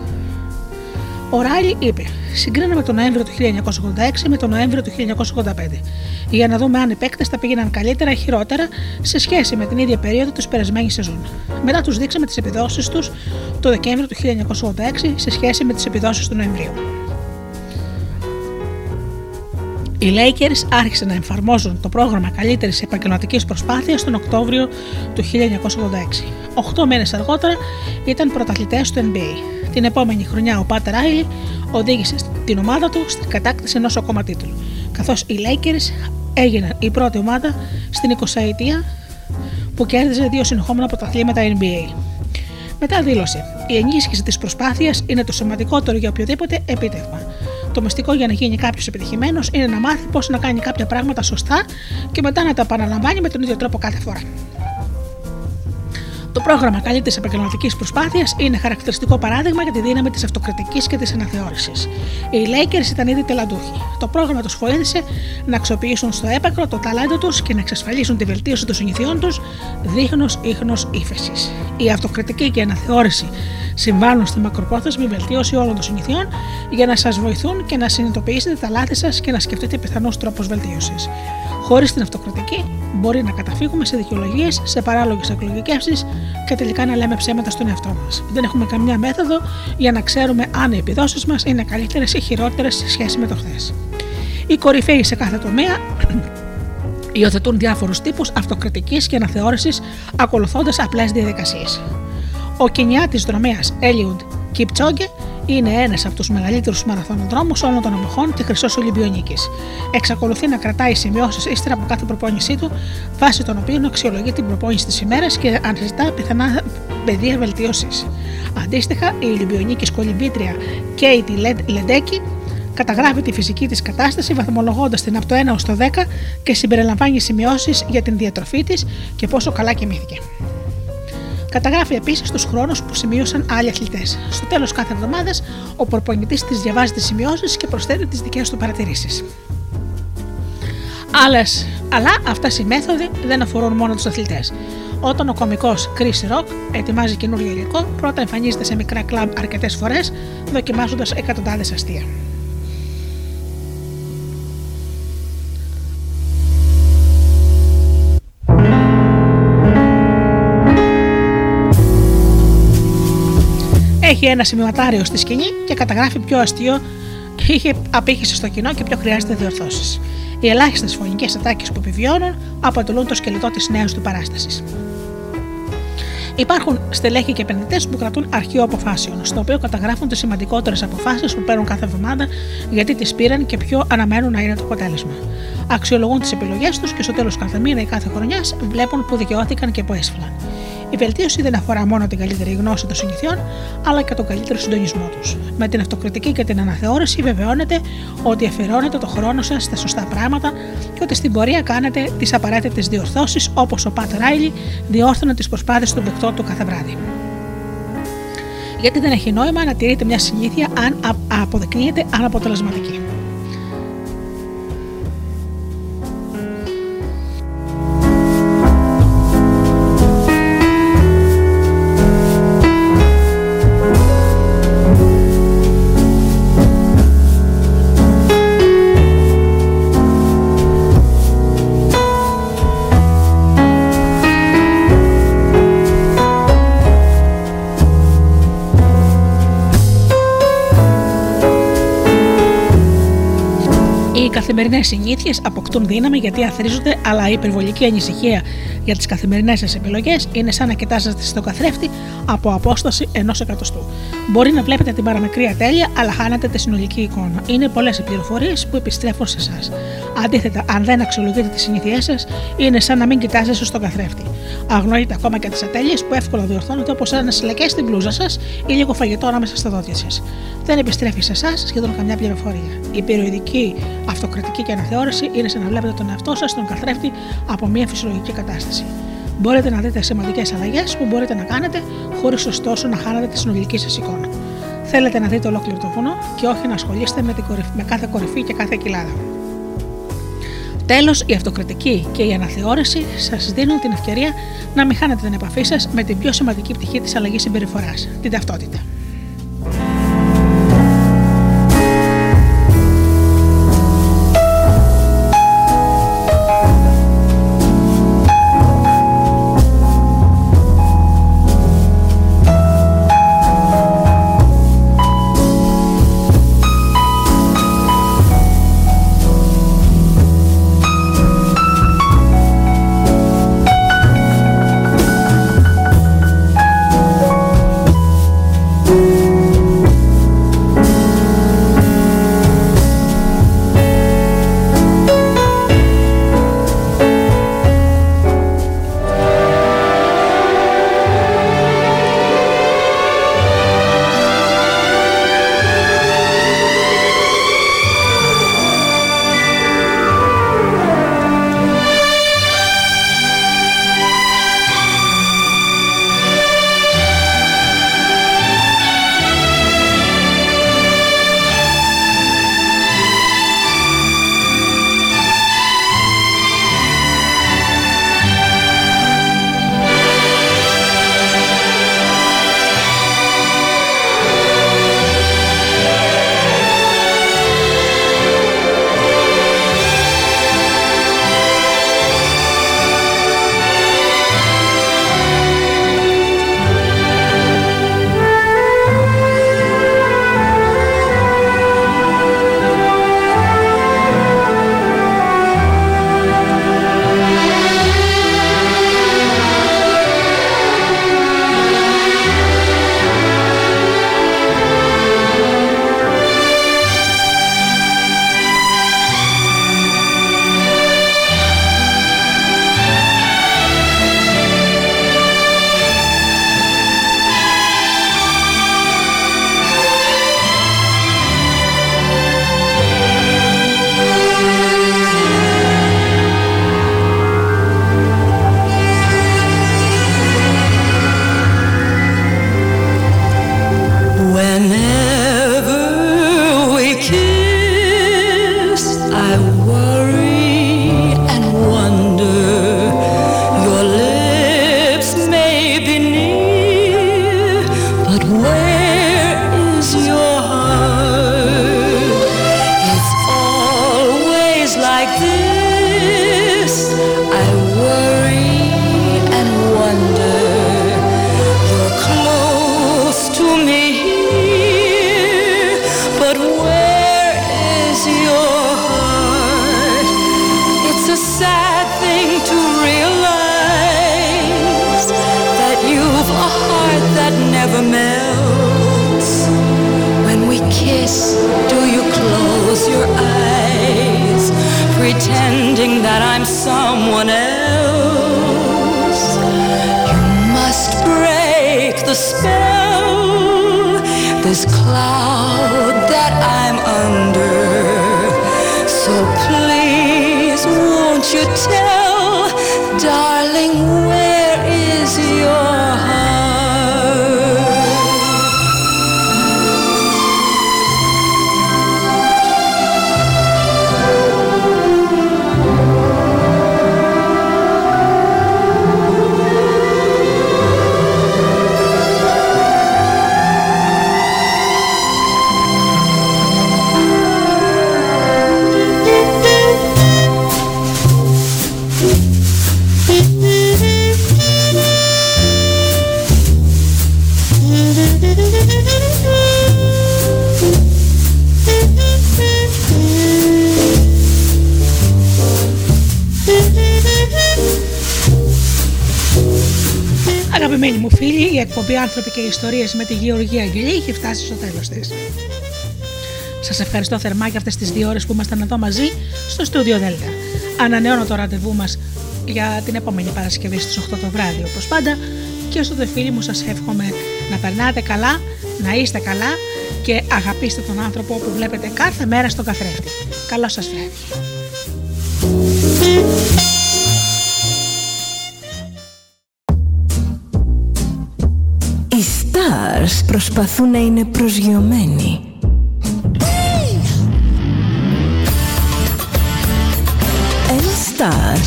Ο Ράιλι είπε: Συγκρίναμε τον Νοέμβριο του 1986 με τον Νοέμβριο του 1985, για να δούμε αν οι παίκτες θα πήγαιναν καλύτερα ή χειρότερα σε σχέση με την ίδια περίοδο της περασμένης σεζόν. Μετά τους δείξαμε τις επιδόσεις τους το Δεκέμβριο του 1986 σε σχέση με τις επιδόσεις του Νοεμβρίου. Οι Lakers άρχισαν να εφαρμόζουν το πρόγραμμα καλύτερης επαγγελματικής προσπάθειας τον Οκτώβριο του 1986. Οχτώ μήνες αργότερα ήταν πρωταθλητές του NBA. Την επόμενη χρονιά ο Πάτερ Ράιλι οδήγησε την ομάδα του στην κατάκτηση ενός ακόμα τίτλου, καθώς οι Lakers έγιναν η πρώτη ομάδα στην 20η αιτία που κέρδιζε δύο συνεχόμενα πρωταθλήματα NBA. Μετά δήλωσε: Η ενίσχυση της προσπάθειας είναι το σημαντικότερο για οποιοδήποτε επίτευγμα. Το μυστικό για να γίνει κάποιος επιτυχημένος είναι να μάθει πώς να κάνει κάποια πράγματα σωστά και μετά να τα επαναλαμβάνει με τον ίδιο τρόπο κάθε φορά. Το πρόγραμμα καλύτερη επαγγελματικής προσπάθειας είναι χαρακτηριστικό παράδειγμα για τη δύναμη της αυτοκριτικής και της αναθεώρησης. Οι Lakers ήταν ήδη τελαντούχοι. Το πρόγραμμα τους βοήθησε να αξιοποιήσουν στο έπακρο το ταλέντο τους και να εξασφαλίσουν τη βελτίωση των συνηθιών τους δείχνω ίχνος ύφεσης. Η αυτοκριτική και η αναθεώρηση συμβάλλουν στη μακροπρόθεσμη βελτίωση όλων των συνηθιών για να σας βοηθούν και να συνειδητοποιήσετε τα λάθη σας και να σκεφτείτε πιθανούς τρόπους βελτίωσης. Χωρίς την αυτοκριτική, μπορεί να καταφύγουμε σε δικαιολογίες, σε παράλογες εκλογικεύσει και τελικά να λέμε ψέματα στον εαυτό μας. Δεν έχουμε καμιά μέθοδο για να ξέρουμε αν οι επιδόσεις μας είναι καλύτερες ή χειρότερες σε σχέση με το χθες. Οι κορυφαίοι σε κάθε τομέα υιοθετούν διάφορους τύπους αυτοκριτικής και αναθεώρησης ακολουθώντας απλές διαδικασίες. Ο Κινιάτης δρομέας Έλιουντ Κιπτσόγκε είναι ένας από τους μεγαλύτερους μαραθωνοδρόμους όλων των εποχών και χρυσός Ολυμπιονίκη. Εξακολουθεί να κρατάει σημειώσεις ύστερα από κάθε προπόνησή του, βάσει των οποίων αξιολογεί την προπόνηση της ημέρας και αναζητά πιθανά πεδία βελτίωσης. Αντίστοιχα, η Ολυμπιονίκης κολυμπήτρια Κέιτι Λεντέκη καταγράφει τη φυσική της κατάσταση βαθμολογώντας την από το 1 ως το 10 και συμπεριλαμβάνει σημειώσεις για την διατροφή της και πόσο καλά κοιμήθηκε. Καταγράφει επίσης τους χρόνους που σημείωσαν άλλοι αθλητές. Στο τέλος κάθε εβδομάδας, ο προπονητής της διαβάζει τις σημειώσεις και προσθέτει τις δικές του παρατηρήσεις. Άλλες, αλλά αυτέ οι μέθοδοι δεν αφορούν μόνο τους αθλητές. Όταν ο κωμικό Chris Rock ετοιμάζει καινούργιο υλικό, πρώτα εμφανίζεται σε μικρά κλαμπ αρκετές φορές, δοκιμάζοντας εκατοντάδες αστεία. Έχει ένα σημειωματάριο στη σκηνή και καταγράφει ποιο αστείο είχε απήχηση στο κοινό και ποιο χρειάζεται διορθώσεις. Οι ελάχιστες φωνικές ατάκες που επιβιώνουν αποτελούν το σκελετό της νέας του παράστασης. Υπάρχουν στελέχοι και επενδυτές που κρατούν αρχείο αποφάσεων, στο οποίο καταγράφουν τις σημαντικότερες αποφάσεις που παίρνουν κάθε εβδομάδα, γιατί τις πήραν και ποιο αναμένουν να είναι το αποτέλεσμα. Αξιολογούν τις επιλογές τους και στο τέλος κάθε μήνα ή κάθε χρονιάς βλέπουν που δικαιώθηκαν και που έσφυλαν. Η βελτίωση δεν αφορά μόνο την καλύτερη γνώση των συνηθιών, αλλά και τον καλύτερο συντονισμό τους. Με την αυτοκριτική και την αναθεώρηση βεβαιώνετε ότι αφιερώνετε το χρόνο σας στα σωστά πράγματα και ότι στην πορεία κάνετε τις απαραίτητες διορθώσεις όπως ο Πατ Ράιλι διόρθωνε τις προσπάθειες των παικτών του κάθε βράδυ. Γιατί δεν έχει νόημα να τηρείτε μια συνήθεια αν α- αποδεικνύεται αναποτελεσματική. Καθημερινές συνήθειες αποκτούν δύναμη γιατί αθρίζονται, αλλά η υπερβολική ανησυχία για τις καθημερινές σας επιλογές είναι σαν να κοιτάζετε στον καθρέφτη από απόσταση ενός εκατοστού. Μπορεί να βλέπετε την παραμικρή ατέλεια, αλλά χάνετε τη συνολική εικόνα. Είναι πολλές οι πληροφορίες που επιστρέφουν σε εσάς. Αντίθετα, αν δεν αξιολογείτε τις συνήθειές σας, είναι σαν να μην κοιτάζετε στον καθρέφτη. Αγνοείτε ακόμα και τις ατέλειες που εύκολα διορθώνονται όπως ένα σιλακέ στην μπλούζα σας ή λίγο φαγητό ανάμεσα στα δόντια σας. Δεν επιστρέφει σε εσάς σχεδόν καμιά πληροφορία. Η περιοδική αυτοκριτική και αναθεώρηση είναι σαν να βλέπετε τον εαυτό σας στον καθρέφτη από μια φυσιολογική κατάσταση. Μπορείτε να δείτε σημαντικές αλλαγές που μπορείτε να κάνετε χωρίς ωστόσο να χάνετε τη συνολική σας εικόνα. Θέλετε να δείτε ολόκληρο το βουνό και όχι να ασχολείστε με, την κορυφ- με κάθε κορυφή και κάθε κοιλάδα. Τέλος, η αυτοκριτική και η αναθεώρηση σας δίνουν την ευκαιρία να μην χάνετε την επαφή σας με την πιο σημαντική πτυχή της αλλαγής συμπεριφοράς, την ταυτότητα. Ιστορίες με τη Γεωργία Αγγελή έχει φτάσει στο τέλος της. Σας ευχαριστώ θερμά για αυτές τις δύο ώρες που ήμασταν εδώ μαζί στο στούντιο Δέλτα. Ανανεώνω το ραντεβού μας για την επόμενη Παρασκευή στις 8 το βράδυ όπως πάντα και στο δε φίλοι μου σας εύχομαι να περνάτε καλά, να είστε καλά και αγαπήστε τον άνθρωπο που βλέπετε κάθε μέρα στον καθρέφτη. Καλό σας βράδυ. Προσπαθούν να είναι προσγειωμένοι. Ένα star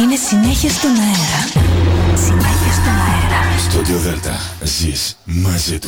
είναι συνέχεια στον αέρα. Συνέχεια στον αέρα. Studio Delta. Ζεις μαζί του.